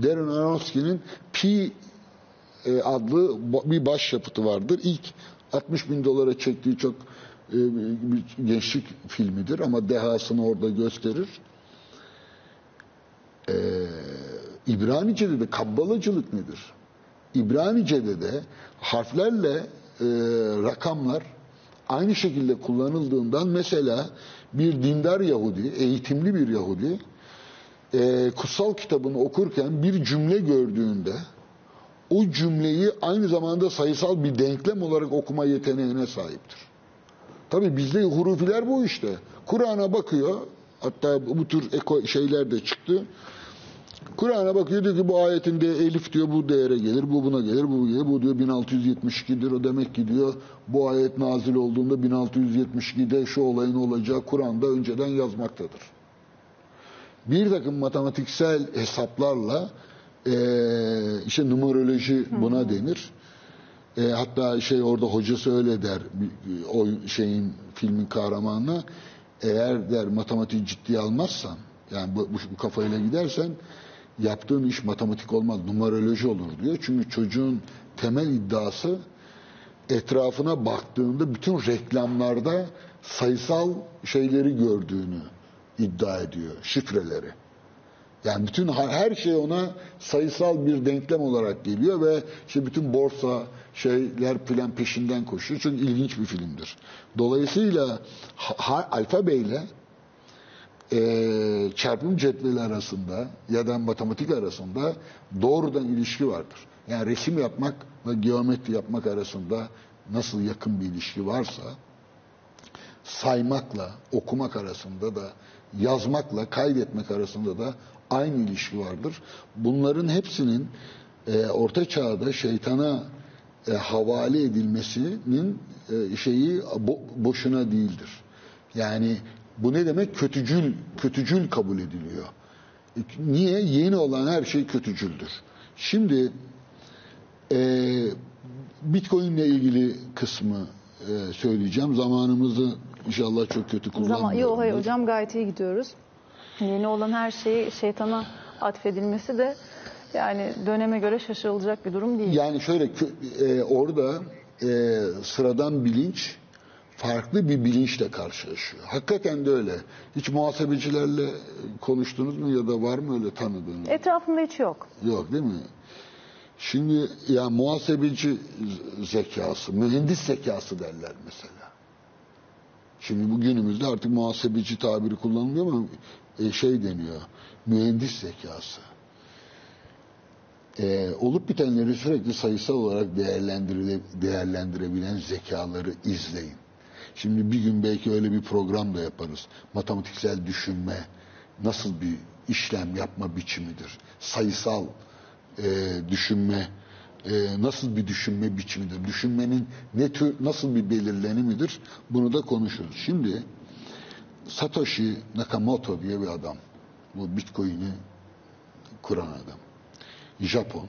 Darren Aronofsky'nin Pi e, adlı bir başyapıtı vardır. İlk 60 bin dolara çektiği çok e, bir gençlik filmidir ama dehasını orada gösterir. Ee, İbranice'de de kabbalacılık nedir? İbranice'de de harflerle e, rakamlar aynı şekilde kullanıldığından mesela bir dindar Yahudi, eğitimli bir Yahudi e, kutsal kitabını okurken bir cümle gördüğünde o cümleyi aynı zamanda sayısal bir denklem olarak okuma yeteneğine sahiptir. Tabi bizde hurufiler bu işte. Kur'an'a bakıyor, hatta bu tür eko şeyler de çıktı. Kur'an'a bakıyor diyor ki bu ayetinde elif diyor bu değere gelir, bu buna gelir, bu gelir. Bu diyor 1672'dir. O demek ki diyor bu ayet nazil olduğunda 1672'de şu olayın olacağı Kur'an'da önceden yazmaktadır. Bir takım matematiksel hesaplarla eee işte numeroloji buna denir. E, hatta şey orada hocası öyle der o şeyin filmin kahramanına eğer der matematiği ciddiye almazsan yani bu, bu, bu kafayla gidersen yaptığın iş matematik olmaz numeroloji olur diyor. Çünkü çocuğun temel iddiası etrafına baktığında bütün reklamlarda sayısal şeyleri gördüğünü iddia ediyor şifreleri. Yani bütün her şey ona sayısal bir denklem olarak geliyor ve işte bütün borsa şeyler filan peşinden koşuyor. Çok ilginç bir filmdir. Dolayısıyla alfabeyle e, çarpım cetveli arasında ya da matematik arasında doğrudan ilişki vardır. Yani resim yapmak ve geometri yapmak arasında nasıl yakın bir ilişki varsa saymakla okumak arasında da yazmakla kaydetmek arasında da aynı ilişki vardır. Bunların hepsinin e, orta çağda şeytana e, havale edilmesinin e, şeyi bo- boşuna değildir. Yani bu ne demek? Kötücül, kötücül kabul ediliyor. Niye? Yeni olan her şey kötücüldür. Şimdi e, Bitcoin ile ilgili kısmı e, söyleyeceğim. Zamanımızı inşallah çok kötü Zaman, kullanmıyoruz. yok hayır hocam gayet iyi gidiyoruz. Yeni olan her şeyi şeytana atfedilmesi de yani döneme göre şaşırılacak bir durum değil. Yani şöyle e, orada e, sıradan bilinç farklı bir bilinçle karşılaşıyor. Hakikaten de öyle. Hiç muhasebecilerle konuştunuz mu ya da var mı öyle tanıdığınız? Etrafımda hiç yok. Yok değil mi? Şimdi ya muhasebeci z- zekası, mühendis zekası derler mesela. Şimdi bu günümüzde artık muhasebeci tabiri kullanılıyor ama e, şey deniyor, mühendis zekası. e, olup bitenleri sürekli sayısal olarak değerlendirebilen zekaları izleyin. Şimdi bir gün belki öyle bir program da yaparız. Matematiksel düşünme nasıl bir işlem yapma biçimidir? Sayısal e, düşünme e, nasıl bir düşünme biçimidir? Düşünmenin ne tür nasıl bir belirlenimidir? Bunu da konuşuruz. Şimdi Satoshi Nakamoto diye bir adam. Bu Bitcoin'i kuran adam. Japon.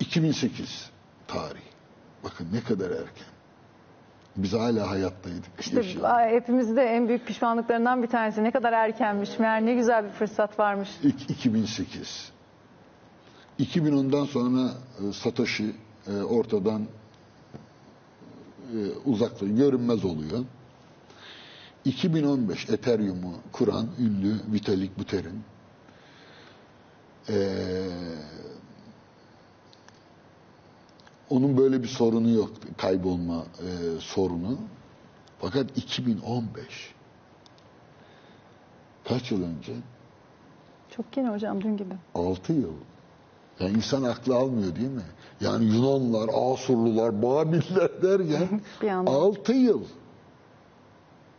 2008 tarih. Bakın ne kadar erken. Biz hala hayattaydık. İşte ay, hepimizde en büyük pişmanlıklarından bir tanesi. Ne kadar erkenmiş. Meğer ne güzel bir fırsat varmış. İk- 2008. 2010'dan sonra e, Satoshi e, ortadan e, uzakta görünmez oluyor. 2015 Ethereum'u kuran ünlü Vitalik Buterin e, onun böyle bir sorunu yok kaybolma e, sorunu. Fakat 2015 kaç yıl önce? Çok yeni hocam dün gibi. 6 yıl. Yani insan aklı almıyor değil mi? Yani Yunanlar, Asurlular, Babiller *laughs* derken Bir anda. 6 yıl.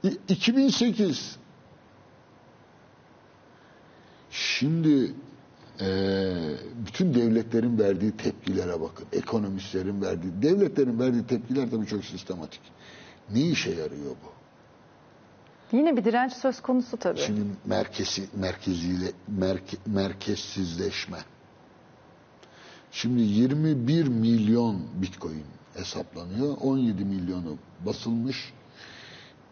İ- 2008. Şimdi eee, bütün devletlerin verdiği tepkilere bakın. Ekonomistlerin verdiği, devletlerin verdiği tepkiler tabii çok sistematik. Ne işe yarıyor bu? Yine bir direnç söz konusu tabii. Şimdi merkezi merkeziyle merke, merkezsizleşme. Şimdi 21 milyon Bitcoin hesaplanıyor. 17 milyonu basılmış.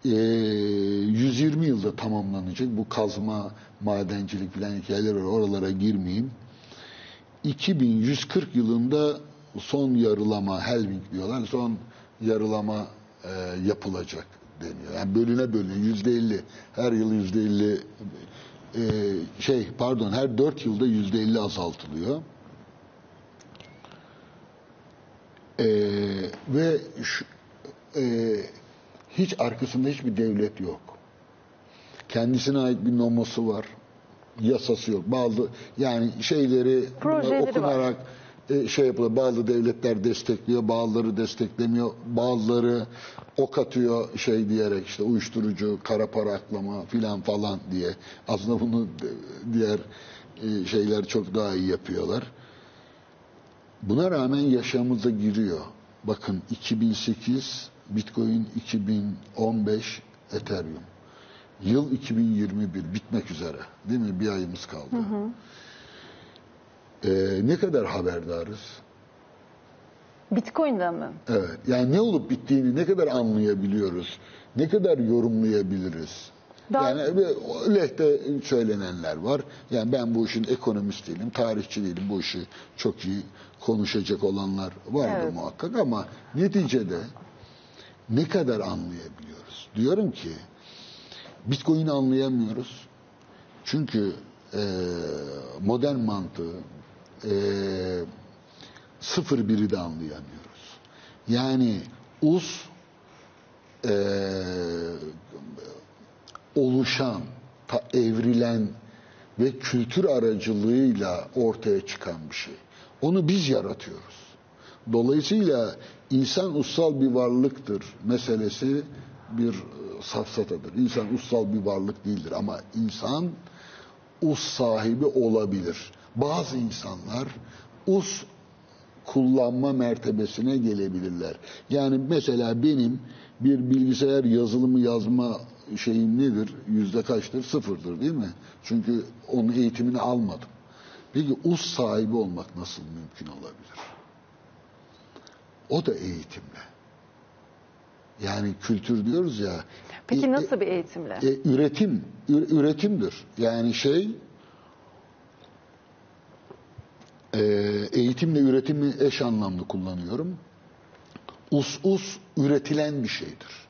Ee, 120 yılda tamamlanacak. Bu kazma, madencilik filan hikayeler var. Oralara girmeyeyim. 2140 yılında son yarılama, halving diyorlar. Son yarılama e, yapılacak deniyor. Yani bölüne bölüne yüzde elli. Her yıl yüzde elli e, şey pardon her dört yılda yüzde elli azaltılıyor. E, ve şu, e, hiç arkasında hiçbir devlet yok. Kendisine ait bir nomosu var. Yasası yok. Bazı yani şeyleri Projeleri var. okunarak e, şey yapılıyor. Bazı devletler destekliyor, bazıları desteklemiyor. Bazıları ok atıyor şey diyerek işte uyuşturucu, kara para aklama filan falan diye. Aslında bunu diğer e, şeyler çok daha iyi yapıyorlar. Buna rağmen yaşamımıza giriyor. Bakın 2008 Bitcoin 2015 Ethereum. Yıl 2021 bitmek üzere. Değil mi? Bir ayımız kaldı. Ee, ne kadar haberdarız? Bitcoin'den mi? Evet. Yani ne olup bittiğini ne kadar anlayabiliyoruz? Ne kadar yorumlayabiliriz? Daha- Yani lehte söylenenler var. Yani ben bu işin ekonomist değilim, tarihçi değilim. Bu işi çok iyi konuşacak olanlar vardır Evet. muhakkak ama neticede ne kadar anlayabiliyoruz? Diyorum ki Bitcoin'i anlayamıyoruz. Çünkü e, modern mantığı e, sıfır biri de anlayamıyoruz. Yani us e, oluşan, ta, evrilen ve kültür aracılığıyla ortaya çıkan bir şey. Onu biz yaratıyoruz. Dolayısıyla insan ussal bir varlıktır meselesi bir e, safsatadır. İnsan ussal bir varlık değildir ama insan us sahibi olabilir. Bazı insanlar us kullanma mertebesine gelebilirler. Yani mesela benim bir bilgisayar yazılımı yazma şeyim nedir? Yüzde kaçtır? Sıfırdır değil mi? Çünkü onun eğitimini almadım. Peki us sahibi olmak nasıl mümkün olabilir? O da eğitimle. Yani kültür diyoruz ya. Peki e- nasıl bir eğitimle? e, üretim, üretimdir. Yani şey e, eğitimle üretimi eş anlamlı kullanıyorum. Us us üretilen bir şeydir.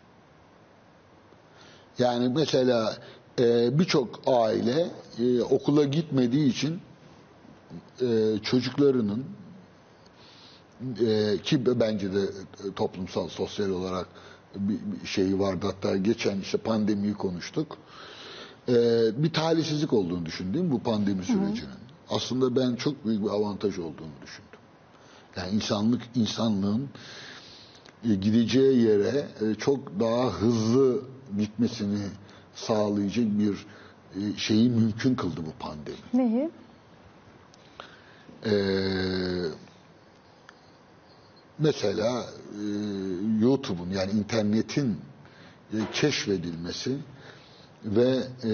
Yani mesela e, birçok aile e, okula gitmediği için e, çocuklarının e, ki bence de e, toplumsal, sosyal olarak bir, bir şeyi vardı. Hatta geçen işte pandemiyi konuştuk. E, bir talihsizlik olduğunu düşündüğüm bu pandemi sürecinin. aslında ben çok büyük bir avantaj olduğunu düşündüm. Yani insanlık insanlığın e, gideceği yere e, çok daha hızlı gitmesini sağlayacak bir şeyi mümkün kıldı bu pandemi. Neyi? Ee, mesela e, YouTube'un yani internetin e, keşfedilmesi ve e,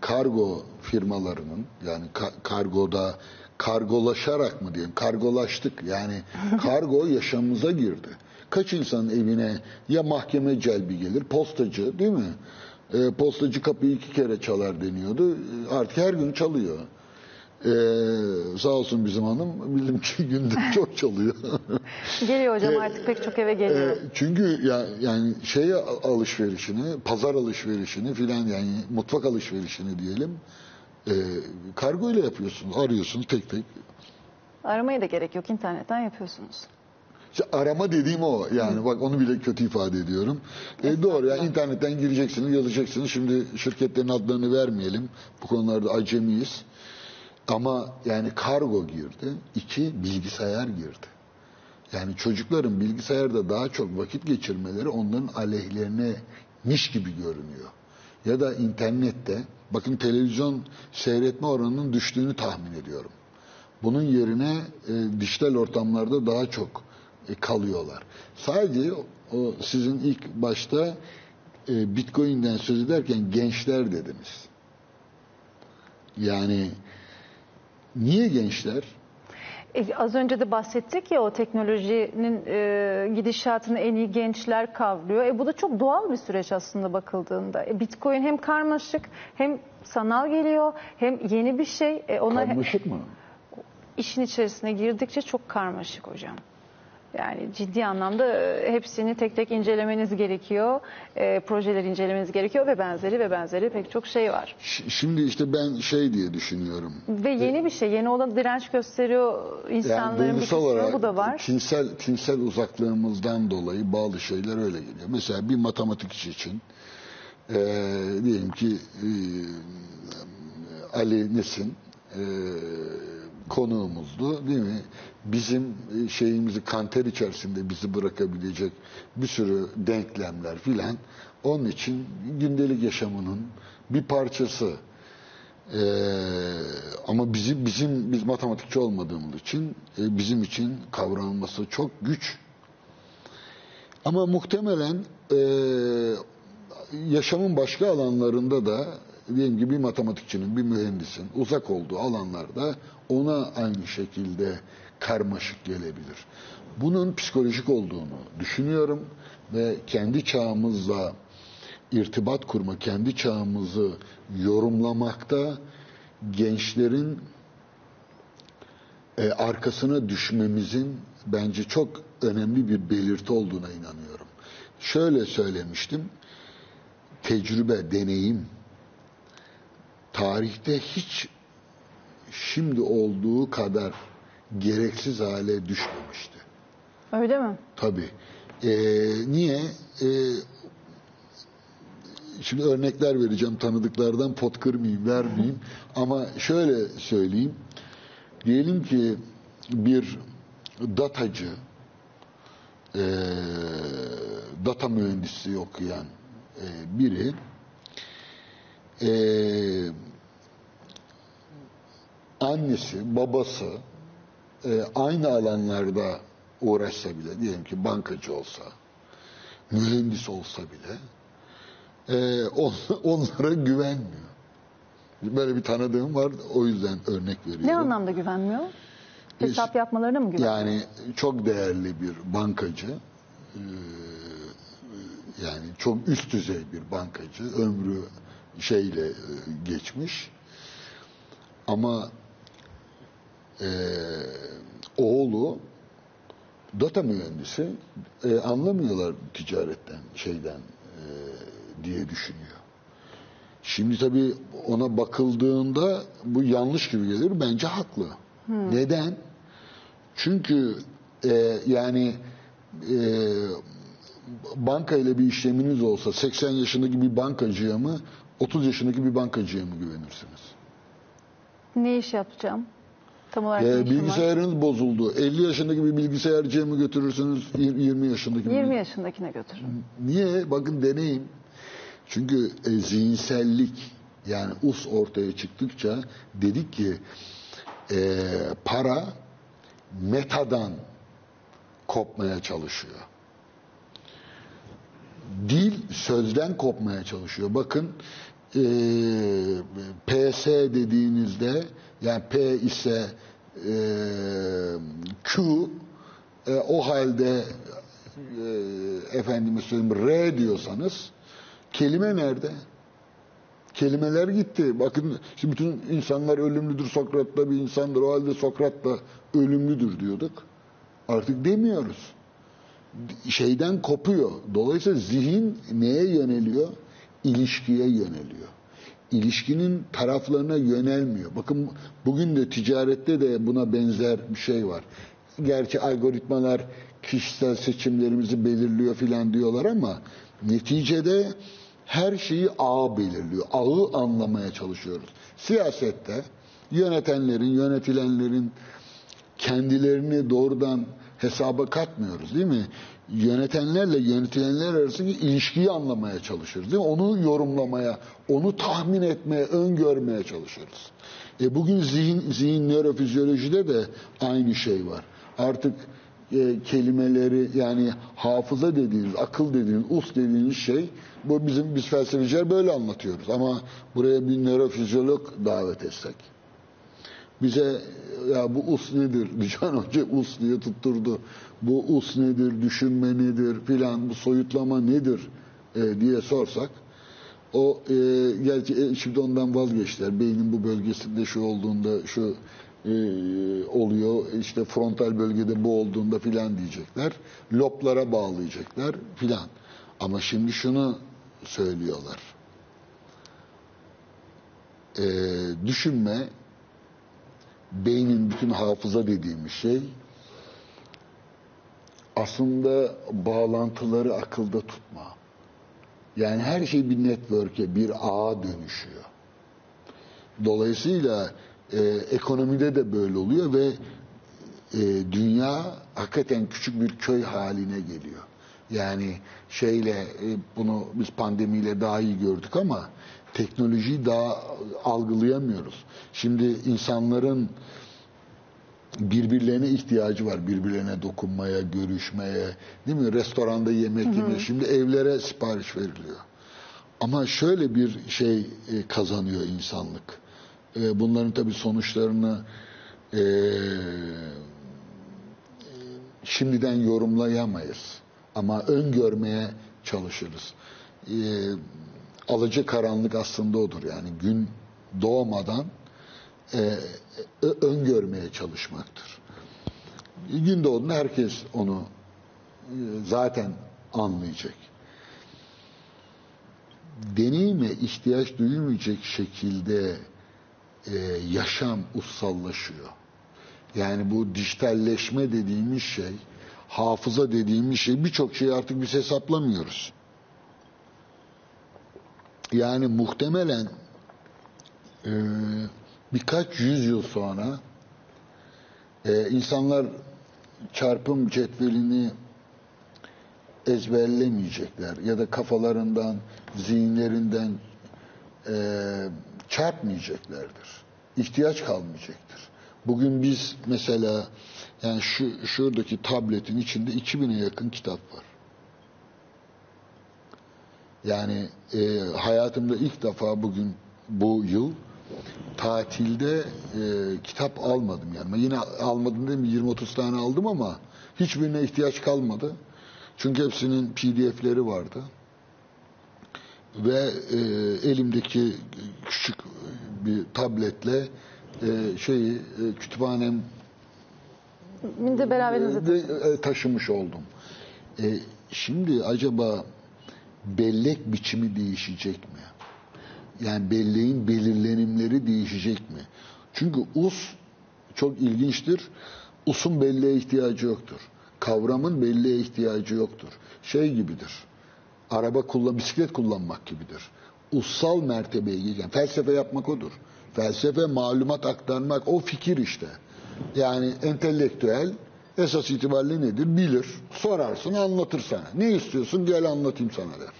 kargo firmalarının yani ka- kargoda kargolaşarak mı diyeyim kargolaştık yani *laughs* kargo yaşamımıza girdi. Kaç insanın evine ya mahkeme celbi gelir postacı değil mi? E, postacı kapıyı iki kere çalar deniyordu. E, Artık her gün çalıyor. Ee, sağ olsun bizim hanım bildim ki *laughs* günde çok çalıyor. *laughs* Geliyor hocam artık pek çok eve geliyor. Ee, çünkü ya, yani şey alışverişini, pazar alışverişini filan yani mutfak alışverişini diyelim e, kargo ile yapıyorsunuz, arıyorsunuz tek tek. Aramaya da gerek yok internetten yapıyorsunuz. İşte arama dediğim o. Yani bak onu bile kötü ifade ediyorum. E, doğru ya internetten gireceksiniz, yazacaksınız. Şimdi şirketlerin adlarını vermeyelim. Bu konularda acemiyiz. Ama yani kargo girdi. iki bilgisayar girdi. Yani çocukların bilgisayarda daha çok vakit geçirmeleri onların aleyhlerine gibi görünüyor. Ya da internette bakın televizyon seyretme oranının düştüğünü tahmin ediyorum. Bunun yerine e, dijital ortamlarda daha çok e, kalıyorlar. Sadece o sizin ilk başta e, Bitcoin'den söz ederken gençler dediniz. Yani niye gençler? E, az önce de bahsettik ya o teknolojinin e, gidişatını en iyi gençler kavruyor. E, bu da çok doğal bir süreç aslında bakıldığında. E, Bitcoin hem karmaşık hem sanal geliyor hem yeni bir şey. E, ona Karmaşık mı? işin içerisine girdikçe çok karmaşık hocam. Yani ciddi anlamda e, hepsini tek tek incelemeniz gerekiyor. E, projeleri incelemeniz gerekiyor ve benzeri ve benzeri pek çok şey var. Ş- Şimdi işte ben şey diye düşünüyorum. Ve yeni bir şey, yeni olan direnç gösteriyor insanların bir duygusal kısmı olarak bu da var. tinsel, tinsel uzaklığımızdan dolayı bazı şeyler öyle geliyor. Mesela bir matematikçi için eee, diyelim ki eee, Ali Nesin eee, konuğumuzdu değil mi? Bizim e, şeyimizi kanter içerisinde bizi bırakabilecek bir sürü denklemler filan onun için gündelik yaşamının bir parçası. Ee, ama bizim bizim biz matematikçi olmadığımız için e, bizim için kavranılması çok güç. Ama muhtemelen e, yaşamın başka alanlarında da diyelim ki bir matematikçinin, bir mühendisin uzak olduğu alanlarda ona aynı şekilde karmaşık gelebilir. Bunun psikolojik olduğunu düşünüyorum ve kendi çağımızla irtibat kurma, kendi çağımızı yorumlamakta gençlerin e, arkasına düşmemizin bence çok önemli bir belirti olduğuna inanıyorum. Şöyle söylemiştim, tecrübe, deneyim tarihte hiç şimdi olduğu kadar gereksiz hale düşmemişti. Öyle mi? Tabii. Ee, niye? Ee, şimdi örnekler vereceğim tanıdıklardan pot kırmayayım, vermeyeyim. *laughs* Ama şöyle söyleyeyim. Diyelim ki bir datacı, ee, data mühendisi okuyan ee, biri ee, annesi, babası e, aynı alanlarda uğraşsa bile, diyelim ki bankacı olsa, mühendis olsa bile e, on, *laughs* onlara güvenmiyor. Böyle bir tanıdığım var, o yüzden örnek veriyorum. Ne anlamda güvenmiyor? Hesap yapmalarına mı güvenmiyor? Yani çok değerli bir bankacı, e, yani çok üst düzey bir bankacı, ömrü şeyle e, geçmiş. Ama e, oğlu data mühendisi e, anlamıyorlar ticaretten şeyden e, diye düşünüyor. Şimdi tabii ona bakıldığında bu yanlış gibi gelir. Bence haklı. Neden? Çünkü e, yani e, banka ile bir işleminiz olsa 80 yaşındaki bir bankacıya mı 30 yaşındaki bir bankacıya mı güvenirsiniz? Ne iş yapacağım? Tam olarak Ee, ne işin var? bilgisayarınız bozuldu. 50 yaşındaki bir bilgisayarcıya mı götürürsünüz? 20 yaşındaki bir 20 yaşındakine götür. Niye? Bakın deneyim. Çünkü e, zihinsellik yani us ortaya çıktıkça dedik ki e, para metadan kopmaya çalışıyor. Dil sözden kopmaya çalışıyor. Bakın e, PS dediğinizde yani P ise e, Q e, o halde e, efendime söyleyeyim R diyorsanız kelime nerede? Kelimeler gitti. Bakın şimdi bütün insanlar ölümlüdür. Sokrat da bir insandır. O halde Sokrat da ölümlüdür diyorduk. Artık demiyoruz. Şeyden kopuyor. Dolayısıyla zihin neye yöneliyor? İlişkiye yöneliyor. İlişkinin taraflarına yönelmiyor. Bakın bugün de ticarette de buna benzer bir şey var. Gerçi algoritmalar kişisel seçimlerimizi belirliyor filan diyorlar ama neticede her şeyi ağ belirliyor. Ağı anlamaya çalışıyoruz. Siyasette yönetenlerin, yönetilenlerin kendilerini doğrudan hesaba katmıyoruz değil mi? Yönetenlerle yönetilenler arasındaki ilişkiyi anlamaya çalışıyoruz değil mi? Onu yorumlamaya, onu tahmin etmeye, öngörmeye çalışıyoruz. E bugün zihin, zihin nörofizyolojide de aynı şey var. Artık e, kelimeleri yani hafıza dediğiniz, akıl dediğiniz, us dediğiniz şey bu bizim biz felsefeciler böyle anlatıyoruz. Ama buraya bir nörofizyolog davet etsek bize ya bu us nedir? *laughs* Can Hoca us diye tutturdu. Bu us nedir? Düşünme nedir? Filan bu soyutlama nedir? e, diye sorsak o e, gerçi e, şimdi ondan vazgeçtiler. Beynin bu bölgesinde şu olduğunda şu e, oluyor. işte frontal bölgede bu olduğunda filan diyecekler. Loblara bağlayacaklar filan. Ama şimdi şunu söylüyorlar. E, düşünme beynin bütün hafıza dediğimiz şey aslında bağlantıları akılda tutma. Yani her şey bir network'e, bir ağa dönüşüyor. Dolayısıyla e, ekonomide de böyle oluyor ve e, dünya hakikaten küçük bir köy haline geliyor. Yani şeyle e, bunu biz pandemiyle daha iyi gördük ama teknolojiyi daha algılayamıyoruz. Şimdi insanların birbirlerine ihtiyacı var. Birbirlerine dokunmaya, görüşmeye, değil mi? Restoranda yemek yemeye. Şimdi evlere sipariş veriliyor. Ama şöyle bir şey e, kazanıyor insanlık. E, Bunların tabii sonuçlarını e, şimdiden yorumlayamayız. Ama öngörmeye çalışırız. E, alıcı karanlık aslında odur. Yani gün doğmadan e, ö- öngörmeye çalışmaktır. Gün doğduğunda herkes onu e, zaten anlayacak. Deneyime ihtiyaç duyulmayacak şekilde e, yaşam ussallaşıyor. Yani bu dijitalleşme dediğimiz şey, hafıza dediğimiz şey birçok şeyi artık biz hesaplamıyoruz. Yani muhtemelen e, birkaç yüzyıl sonra e, insanlar çarpım cetvelini ezberlemeyecekler ya da kafalarından, zihinlerinden e, çarpmayacaklardır. İhtiyaç kalmayacaktır. Bugün biz mesela yani şu şuradaki tabletin içinde 2000'e yakın kitap var. Yani e, hayatımda ilk defa bugün bu yıl tatilde e, kitap almadım yani. Yine almadım değil mi? 20-30 tane aldım ama hiçbirine ihtiyaç kalmadı. Çünkü hepsinin PDF'leri vardı. Ve e, elimdeki küçük bir tabletle e, şeyi e, kütüphanem de beraberinizle de, e, taşımış oldum. E, şimdi acaba bellek biçimi değişecek mi? Yani belleğin belirlenimleri değişecek mi? Çünkü us çok ilginçtir. Usun belleğe ihtiyacı yoktur. Kavramın belleğe ihtiyacı yoktur. Şey gibidir. Araba kullan, bisiklet kullanmak gibidir. Ussal mertebeye gelen felsefe yapmak odur. Felsefe malumat aktarmak o fikir işte. Yani entelektüel esas itibariyle nedir? Bilir. Sorarsın anlatır sana. Ne istiyorsun gel anlatayım sana der.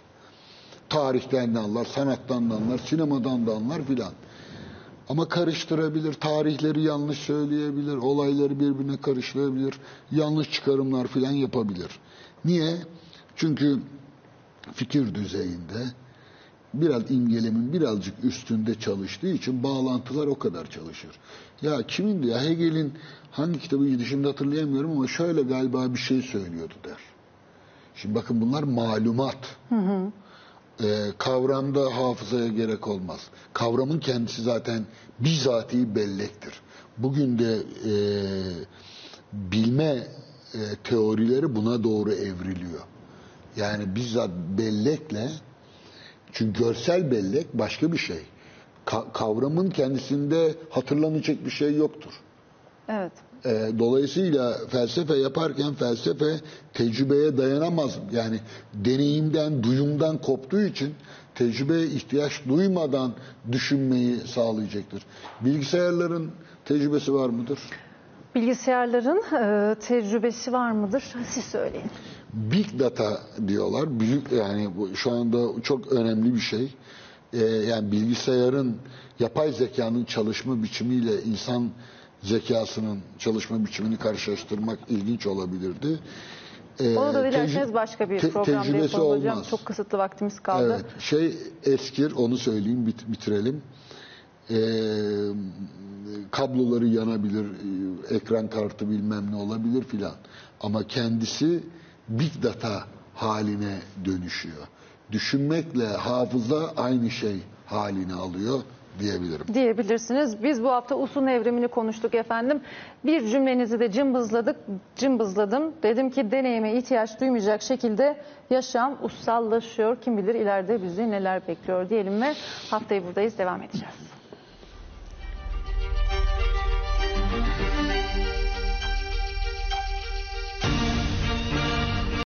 Tarihten de anlar, sanattan da anlar, sinemadan da anlar filan. Ama karıştırabilir, tarihleri yanlış söyleyebilir, olayları birbirine karıştırabilir, yanlış çıkarımlar filan yapabilir. Niye? Çünkü fikir düzeyinde biraz imgelemin birazcık üstünde çalıştığı için bağlantılar o kadar çalışır. Ya kimindi ya Hegel'in hangi kitabıydı şimdi hatırlayamıyorum ama şöyle galiba bir şey söylüyordu der. Şimdi bakın bunlar malumat. Ee, kavramda hafızaya gerek olmaz. Kavramın kendisi zaten bizatihi bellektir. Bugün de e, bilme e, teorileri buna doğru evriliyor. Yani bizzat bellekle çünkü görsel bellek başka bir şey. Ka- kavramın kendisinde hatırlanacak bir şey yoktur. Evet. E, dolayısıyla felsefe yaparken felsefe tecrübeye dayanamaz. Yani deneyimden, duyumdan koptuğu için tecrübeye ihtiyaç duymadan düşünmeyi sağlayacaktır. Bilgisayarların tecrübesi var mıdır? Bilgisayarların e, tecrübesi var mıdır? Siz söyleyin. Big data diyorlar. Büyük yani bu şu anda çok önemli bir şey. Ee, yani bilgisayarın yapay zekanın çalışma biçimiyle insan zekasının çalışma biçimini karşılaştırmak ilginç olabilirdi. Ee, Onu da dilerseniz başka bir te- programda yapalım hocam. Çok kısıtlı vaktimiz kaldı. Evet, şey eskir onu söyleyeyim bit- bitirelim. Ee, kabloları yanabilir, e, ekran kartı bilmem ne olabilir filan. Ama kendisi big data haline dönüşüyor. Düşünmekle hafıza aynı şey haline alıyor diyebilirim. diyebilirsiniz. Biz bu hafta usun evrimini konuştuk efendim. Bir cümlenizi de cımbızladık, cımbızladım. Dedim ki deneyime ihtiyaç duymayacak şekilde yaşam ussallaşıyor. Kim bilir ileride bizi neler bekliyor diyelim ve haftayı buradayız devam edeceğiz.